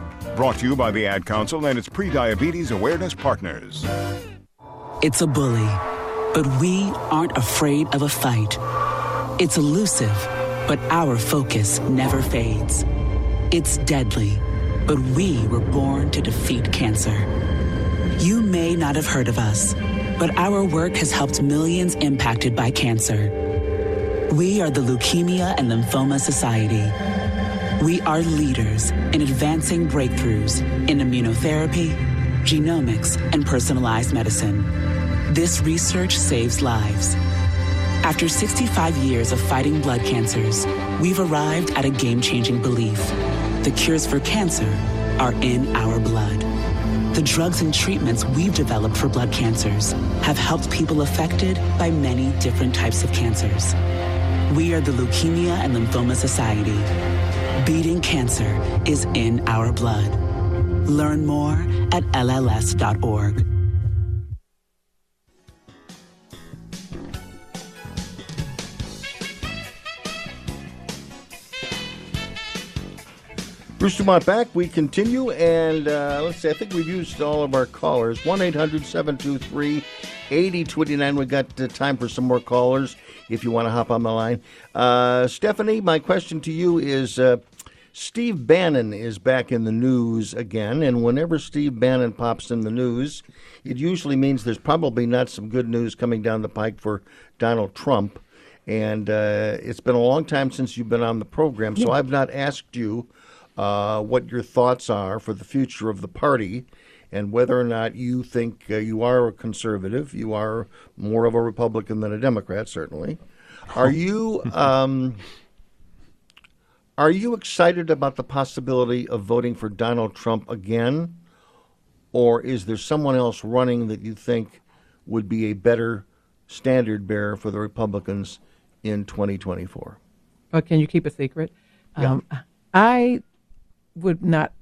Brought to you by the Ad Council and its pre-diabetes awareness partners. It's a bully, but we aren't afraid of a fight. It's elusive, but our focus never fades. It's deadly, but we were born to defeat cancer. You may not have heard of us, but our work has helped millions impacted by cancer. We are the Leukemia and Lymphoma Society We are leaders in advancing breakthroughs in immunotherapy, genomics, and personalized medicine. This research saves lives. After 65 years of fighting blood cancers, we've arrived at a game changing belief. The cures for cancer are in our blood. The drugs and treatments we've developed for blood cancers have helped people affected by many different types of cancers. We are the Leukemia and Lymphoma Society. Beating cancer is in our blood. Learn more at LLS.org. Bruce Dumont back. We continue, and uh, let's see. I think we've used all of our callers. 1 800 723 8029. we got uh, time for some more callers if you want to hop on the line. Uh, Stephanie, my question to you is uh, Steve Bannon is back in the news again, and whenever Steve Bannon pops in the news, it usually means there's probably not some good news coming down the pike for Donald Trump. And uh, it's been a long time since you've been on the program, so I've not asked you uh, what your thoughts are for the future of the party and whether or not you think uh, you are a conservative, you are more of a Republican than a Democrat, certainly. Are you um, are you excited about the possibility of voting for Donald Trump again, or is there someone else running that you think would be a better standard bearer for the Republicans in 2024? Well, can you keep a secret? Yeah. Um, I would not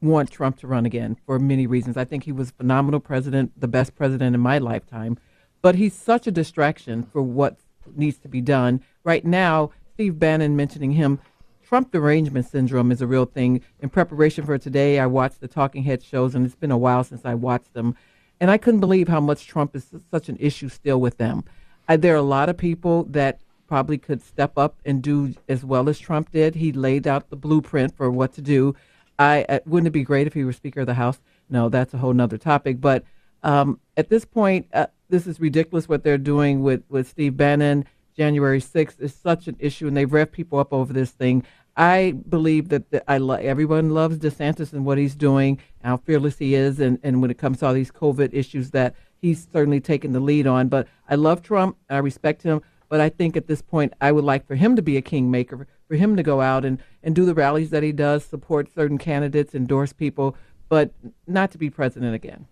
want Trump to run again for many reasons. I think he was a phenomenal president, the best president in my lifetime, but he's such a distraction for what needs to be done. Right now, Steve Bannon mentioning him, Trump derangement syndrome is a real thing. In preparation for today, I watched the Talking Head shows, and it's been a while since I watched them. And I couldn't believe how much Trump is such an issue still with them. Uh, there are a lot of people that probably could step up and do as well as Trump did. He laid out the blueprint for what to do. I uh, wouldn't it be great if he were Speaker of the House? No, that's a whole nother topic. But um, at this point, uh, this is ridiculous what they're doing with with Steve Bannon. January 6th is such an issue, and they've revved people up over this thing. I believe that the, I lo- everyone loves DeSantis and what he's doing, how fearless he is, and, and when it comes to all these COVID issues that he's certainly taken the lead on. But I love Trump. I respect him. But I think at this point, I would like for him to be a kingmaker, for him to go out and, and do the rallies that he does, support certain candidates, endorse people, but not to be president again.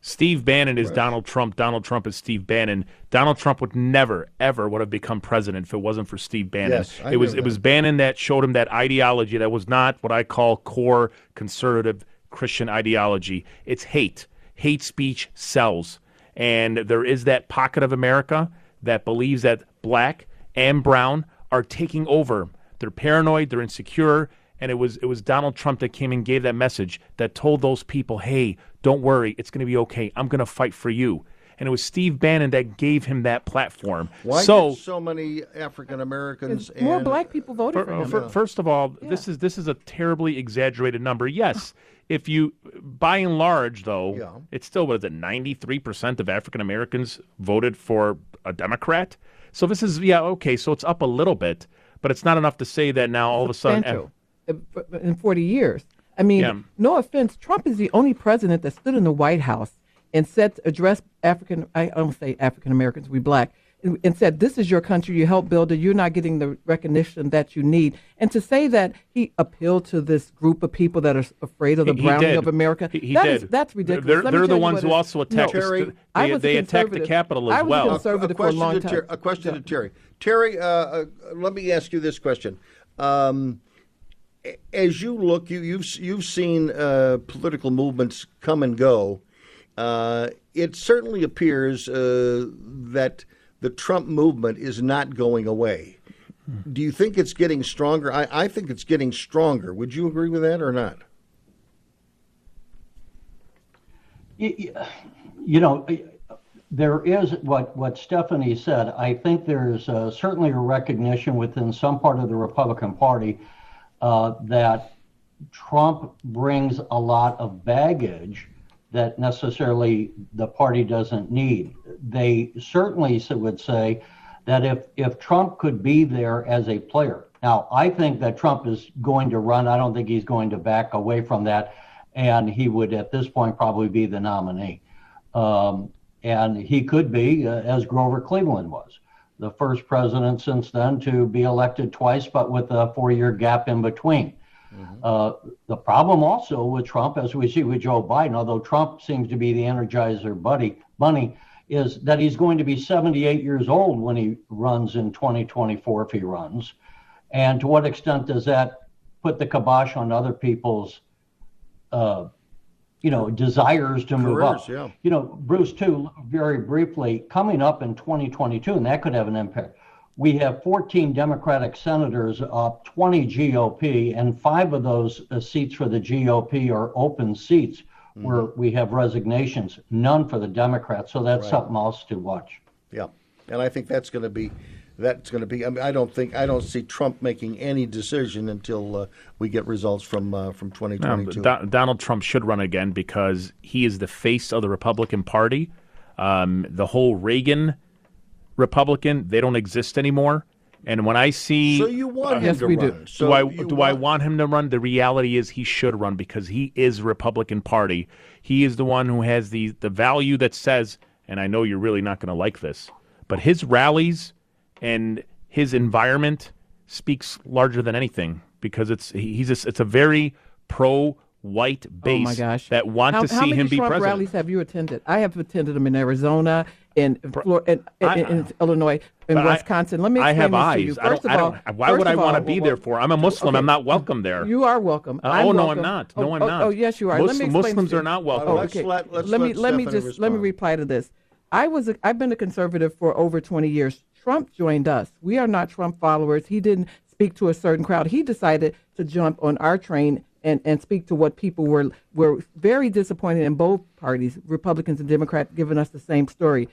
Steve Bannon is Donald Trump. Donald Trump is Steve Bannon. Donald Trump would never, ever would have become president if it wasn't for Steve Bannon. Yes, I it was knew it was Bannon that showed him that ideology that was not what I call core conservative Christian ideology. It's hate. Hate speech sells. And there is that pocket of America that believes that black and brown are taking over. They're paranoid, they're insecure, and it was it was Donald Trump that came and gave that message that told those people, "Hey, don't worry, it's going to be okay. I'm going to fight for you." And it was Steve Bannon that gave him that platform. Why so did so many African Americans and More black people voted Fir- for him. fir- First of all, this is this is a terribly exaggerated number. Yes, (laughs) if you, by and large, though, it's still what is it? Ninety three percent of African Americans voted for a Democrat. So this is yeah okay. So it's up a little bit, but it's not enough to say that now all of a sudden. Substantial. In 40 years. I mean, Yeah. no offense, Trump is the only president that stood in the White House and said, address African, I don't say African Americans, we black, and, and said, this is your country, you helped build it, you're not getting the recognition that you need. And to say that he appealed to this group of people that are afraid of the He- he browning did. of America, He- he that is- did. that's ridiculous. They're, they're the ones who also attacked. No, the, I they they attacked the conservative. Capitol I as was a well. conservative a for a question long to time. Ter- a question to Terry. Terry, uh, uh, let me ask you this question. Um, as you look, you, you've you've seen uh, political movements come and go. Uh, it certainly appears uh, that the Trump movement is not going away. Do you think it's getting stronger? I, I think it's getting stronger. Would you agree with that or not? You know, there is what, what Stephanie said. I think there's uh, certainly a recognition within some part of the Republican Party uh, that Trump brings a lot of baggage that necessarily the party doesn't need. They certainly would say that if, if Trump could be there as a player, Now, I think that Trump is going to run. I don't think he's going to back away from that. And he would, at this point, probably be the nominee. Um, and he could be, uh, as Grover Cleveland was, the first president since then to be elected twice, but with a four year gap in between. Mm-hmm. Uh, the problem also with Trump, as we see with Joe Biden, although Trump seems to be the energizer buddy, bunny, is that he's going to be 78 years old when he runs in 2024 if he runs. And to what extent does that put the kibosh on other people's, uh, you know, desires to move up? yeah. You know, Bruce, too, very briefly, coming up in 2022, and that could have an impact. We have 14 Democratic senators up, 20 GOP, and five of those uh, seats for the GOP are open seats where we have resignations, none for the Democrats. So that's Right. something else to watch. Yeah, and I think that's going to be that's going to be. I mean, I don't think I don't see Trump making any decision until uh, we get results from uh, from No, 2022. Do- Donald Trump should run again because he is the face of the Republican Party. Um, the whole Reagan Republican, they don't exist anymore. And when I see, So you want uh, him Yes, to we do. run. So do I you do I want him to run? The reality is he should run because he is Republican Party. He is the one who has the the value that says, and I know you're really not going to like this, but his rallies and his environment speaks larger than anything because it's he's a, it's a very pro white base oh my gosh! that want how, to see how many him be Trump president. rallies have you attended? I have attended them in Arizona, in Flor- in, in, I- in Illinois, in But I- Wisconsin. Let me I explain have this to eyes. you. First I of all, don't. Why would I want to all- be there for? I'm a Muslim. okay. I'm not welcome there. You are welcome. Uh, I'm oh no. I'm not. No, oh, I'm oh, not. Oh, yes, you are. let me explain Muslims to you. are not welcome. Oh, Let's okay. let- let's let me let let me Stephanie just let me reply to this. I was a, I've been a conservative for over 20 years. Trump joined us. We are not Trump followers. He didn't speak to a certain crowd. He decided to jump on our train and, and speak to what people were were very disappointed in both parties, Republicans and Democrats, giving us the same story.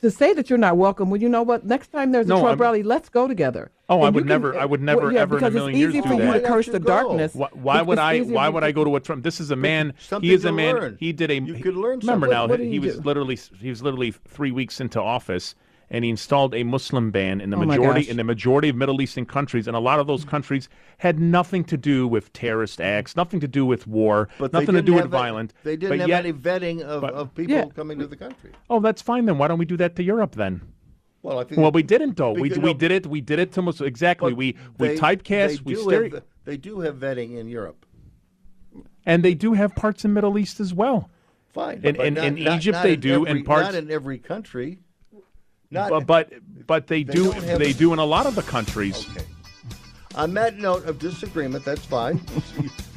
To say that you're not welcome, well, you know what? Next time there's a No, Trump I'm- rally, let's go together. Oh, I would can- never. I would never well, yeah, ever in a because it's easy for you to curse the darkness. Why, why would I? Why would I go to a Trump? This is a man. He is a man. learn. He did a. You could learn Remember something. now, What- what he he was do? literally he was literally three weeks into office, and he installed a Muslim ban in the Oh majority in the majority of Middle Eastern countries, and a lot of those countries had nothing to do with terrorist acts, nothing to do with war, but nothing to do with a- violence. They didn't but have yet, any vetting of, but- of people Yeah. coming to the country. Oh, that's fine then. Why don't we do that to Europe then? Well, I think Well, we didn't though. We, we did it. We did it to Muslim. Exactly. We we they- typecast. they We do stere- have- They do have vetting in Europe. and they do have parts in Middle East as well. Fine. In, but in, not- in not- Egypt not they in do, every, in parts. Not in every country. Not, but, but but they, They do they a- do in a lot of the countries. On that note of disagreement, that's fine.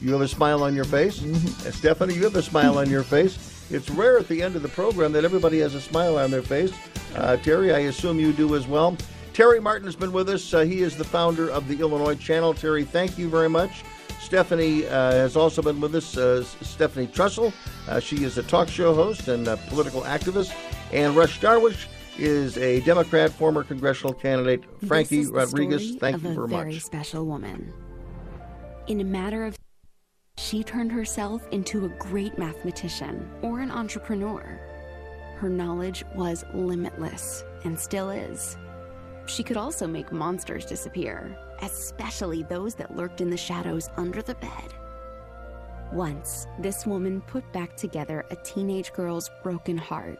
You- have a smile on your face. Mm-hmm. Uh, Stephanie, you have a smile on your face. It's rare at the end of the program that everybody has a smile on their face. Uh, Terry, I assume you do as well. Terry Martin has been with us. Uh, he is the founder of the Illinois Channel. Terry, thank you very much. Stephanie uh, has also been with us. Uh, Stephanie Trussell. Uh, she is a talk show host and a political activist. And Rush Darwish is a Democrat, former congressional candidate. Frankie This is the Rodriguez, story thank of you a very very special woman. In a matter of she turned herself into a great mathematician or an entrepreneur. Her knowledge was limitless and still is. She could also make monsters disappear, especially those that lurked in the shadows under the bed. Once, this woman put back together a teenage girl's broken heart,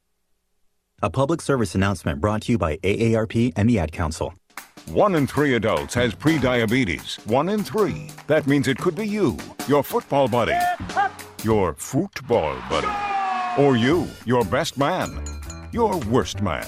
A public service announcement brought to you by AARP and the Ad Council. One in three adults has prediabetes. One in three. That means it could be you, your football buddy, your football buddy, or you, your best man, your worst man,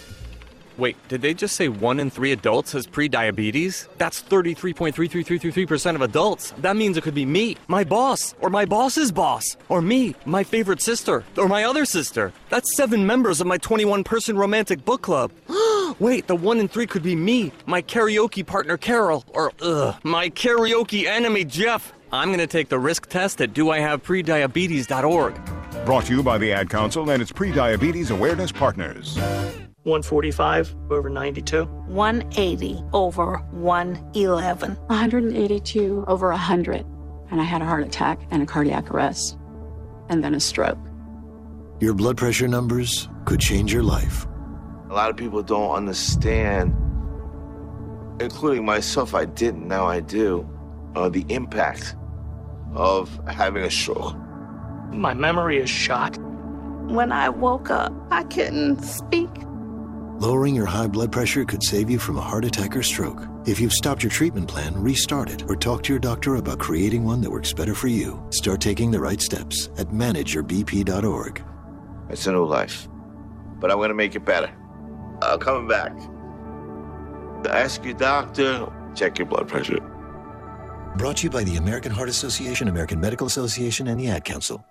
Wait, did they just say one in three adults has prediabetes? That's 33.33333% of adults. That means it could be me, my boss, or my boss's boss, or me, my favorite sister, or my other sister. That's seven members of my 21 person romantic book club. (gasps) Wait, the one in three could be me, my karaoke partner Carol, or ugh, my karaoke enemy Jeff. I'm gonna take the risk test at doihaveprediabetes.org. Brought to you by the Ad Council and its pre-diabetes awareness partners. 145 over 92. 180 over 111. 182 over 100. And I had a heart attack and a cardiac arrest, and then a stroke. Your blood pressure numbers could change your life. A lot of people don't understand, including myself, I didn't, now I do, uh, the impact of having a stroke. My memory is shot. When I woke up, I couldn't speak. Lowering your high blood pressure could save you from a heart attack or stroke. If you've stopped your treatment plan, restart it or talk to your doctor about creating one that works better for you. Start taking the right steps at manageyourbp.org. It's a new life, but I'm going to make it better. I'm coming back. Ask your doctor, check your blood pressure. Brought to you by the American Heart Association, American Medical Association, and the Ad Council.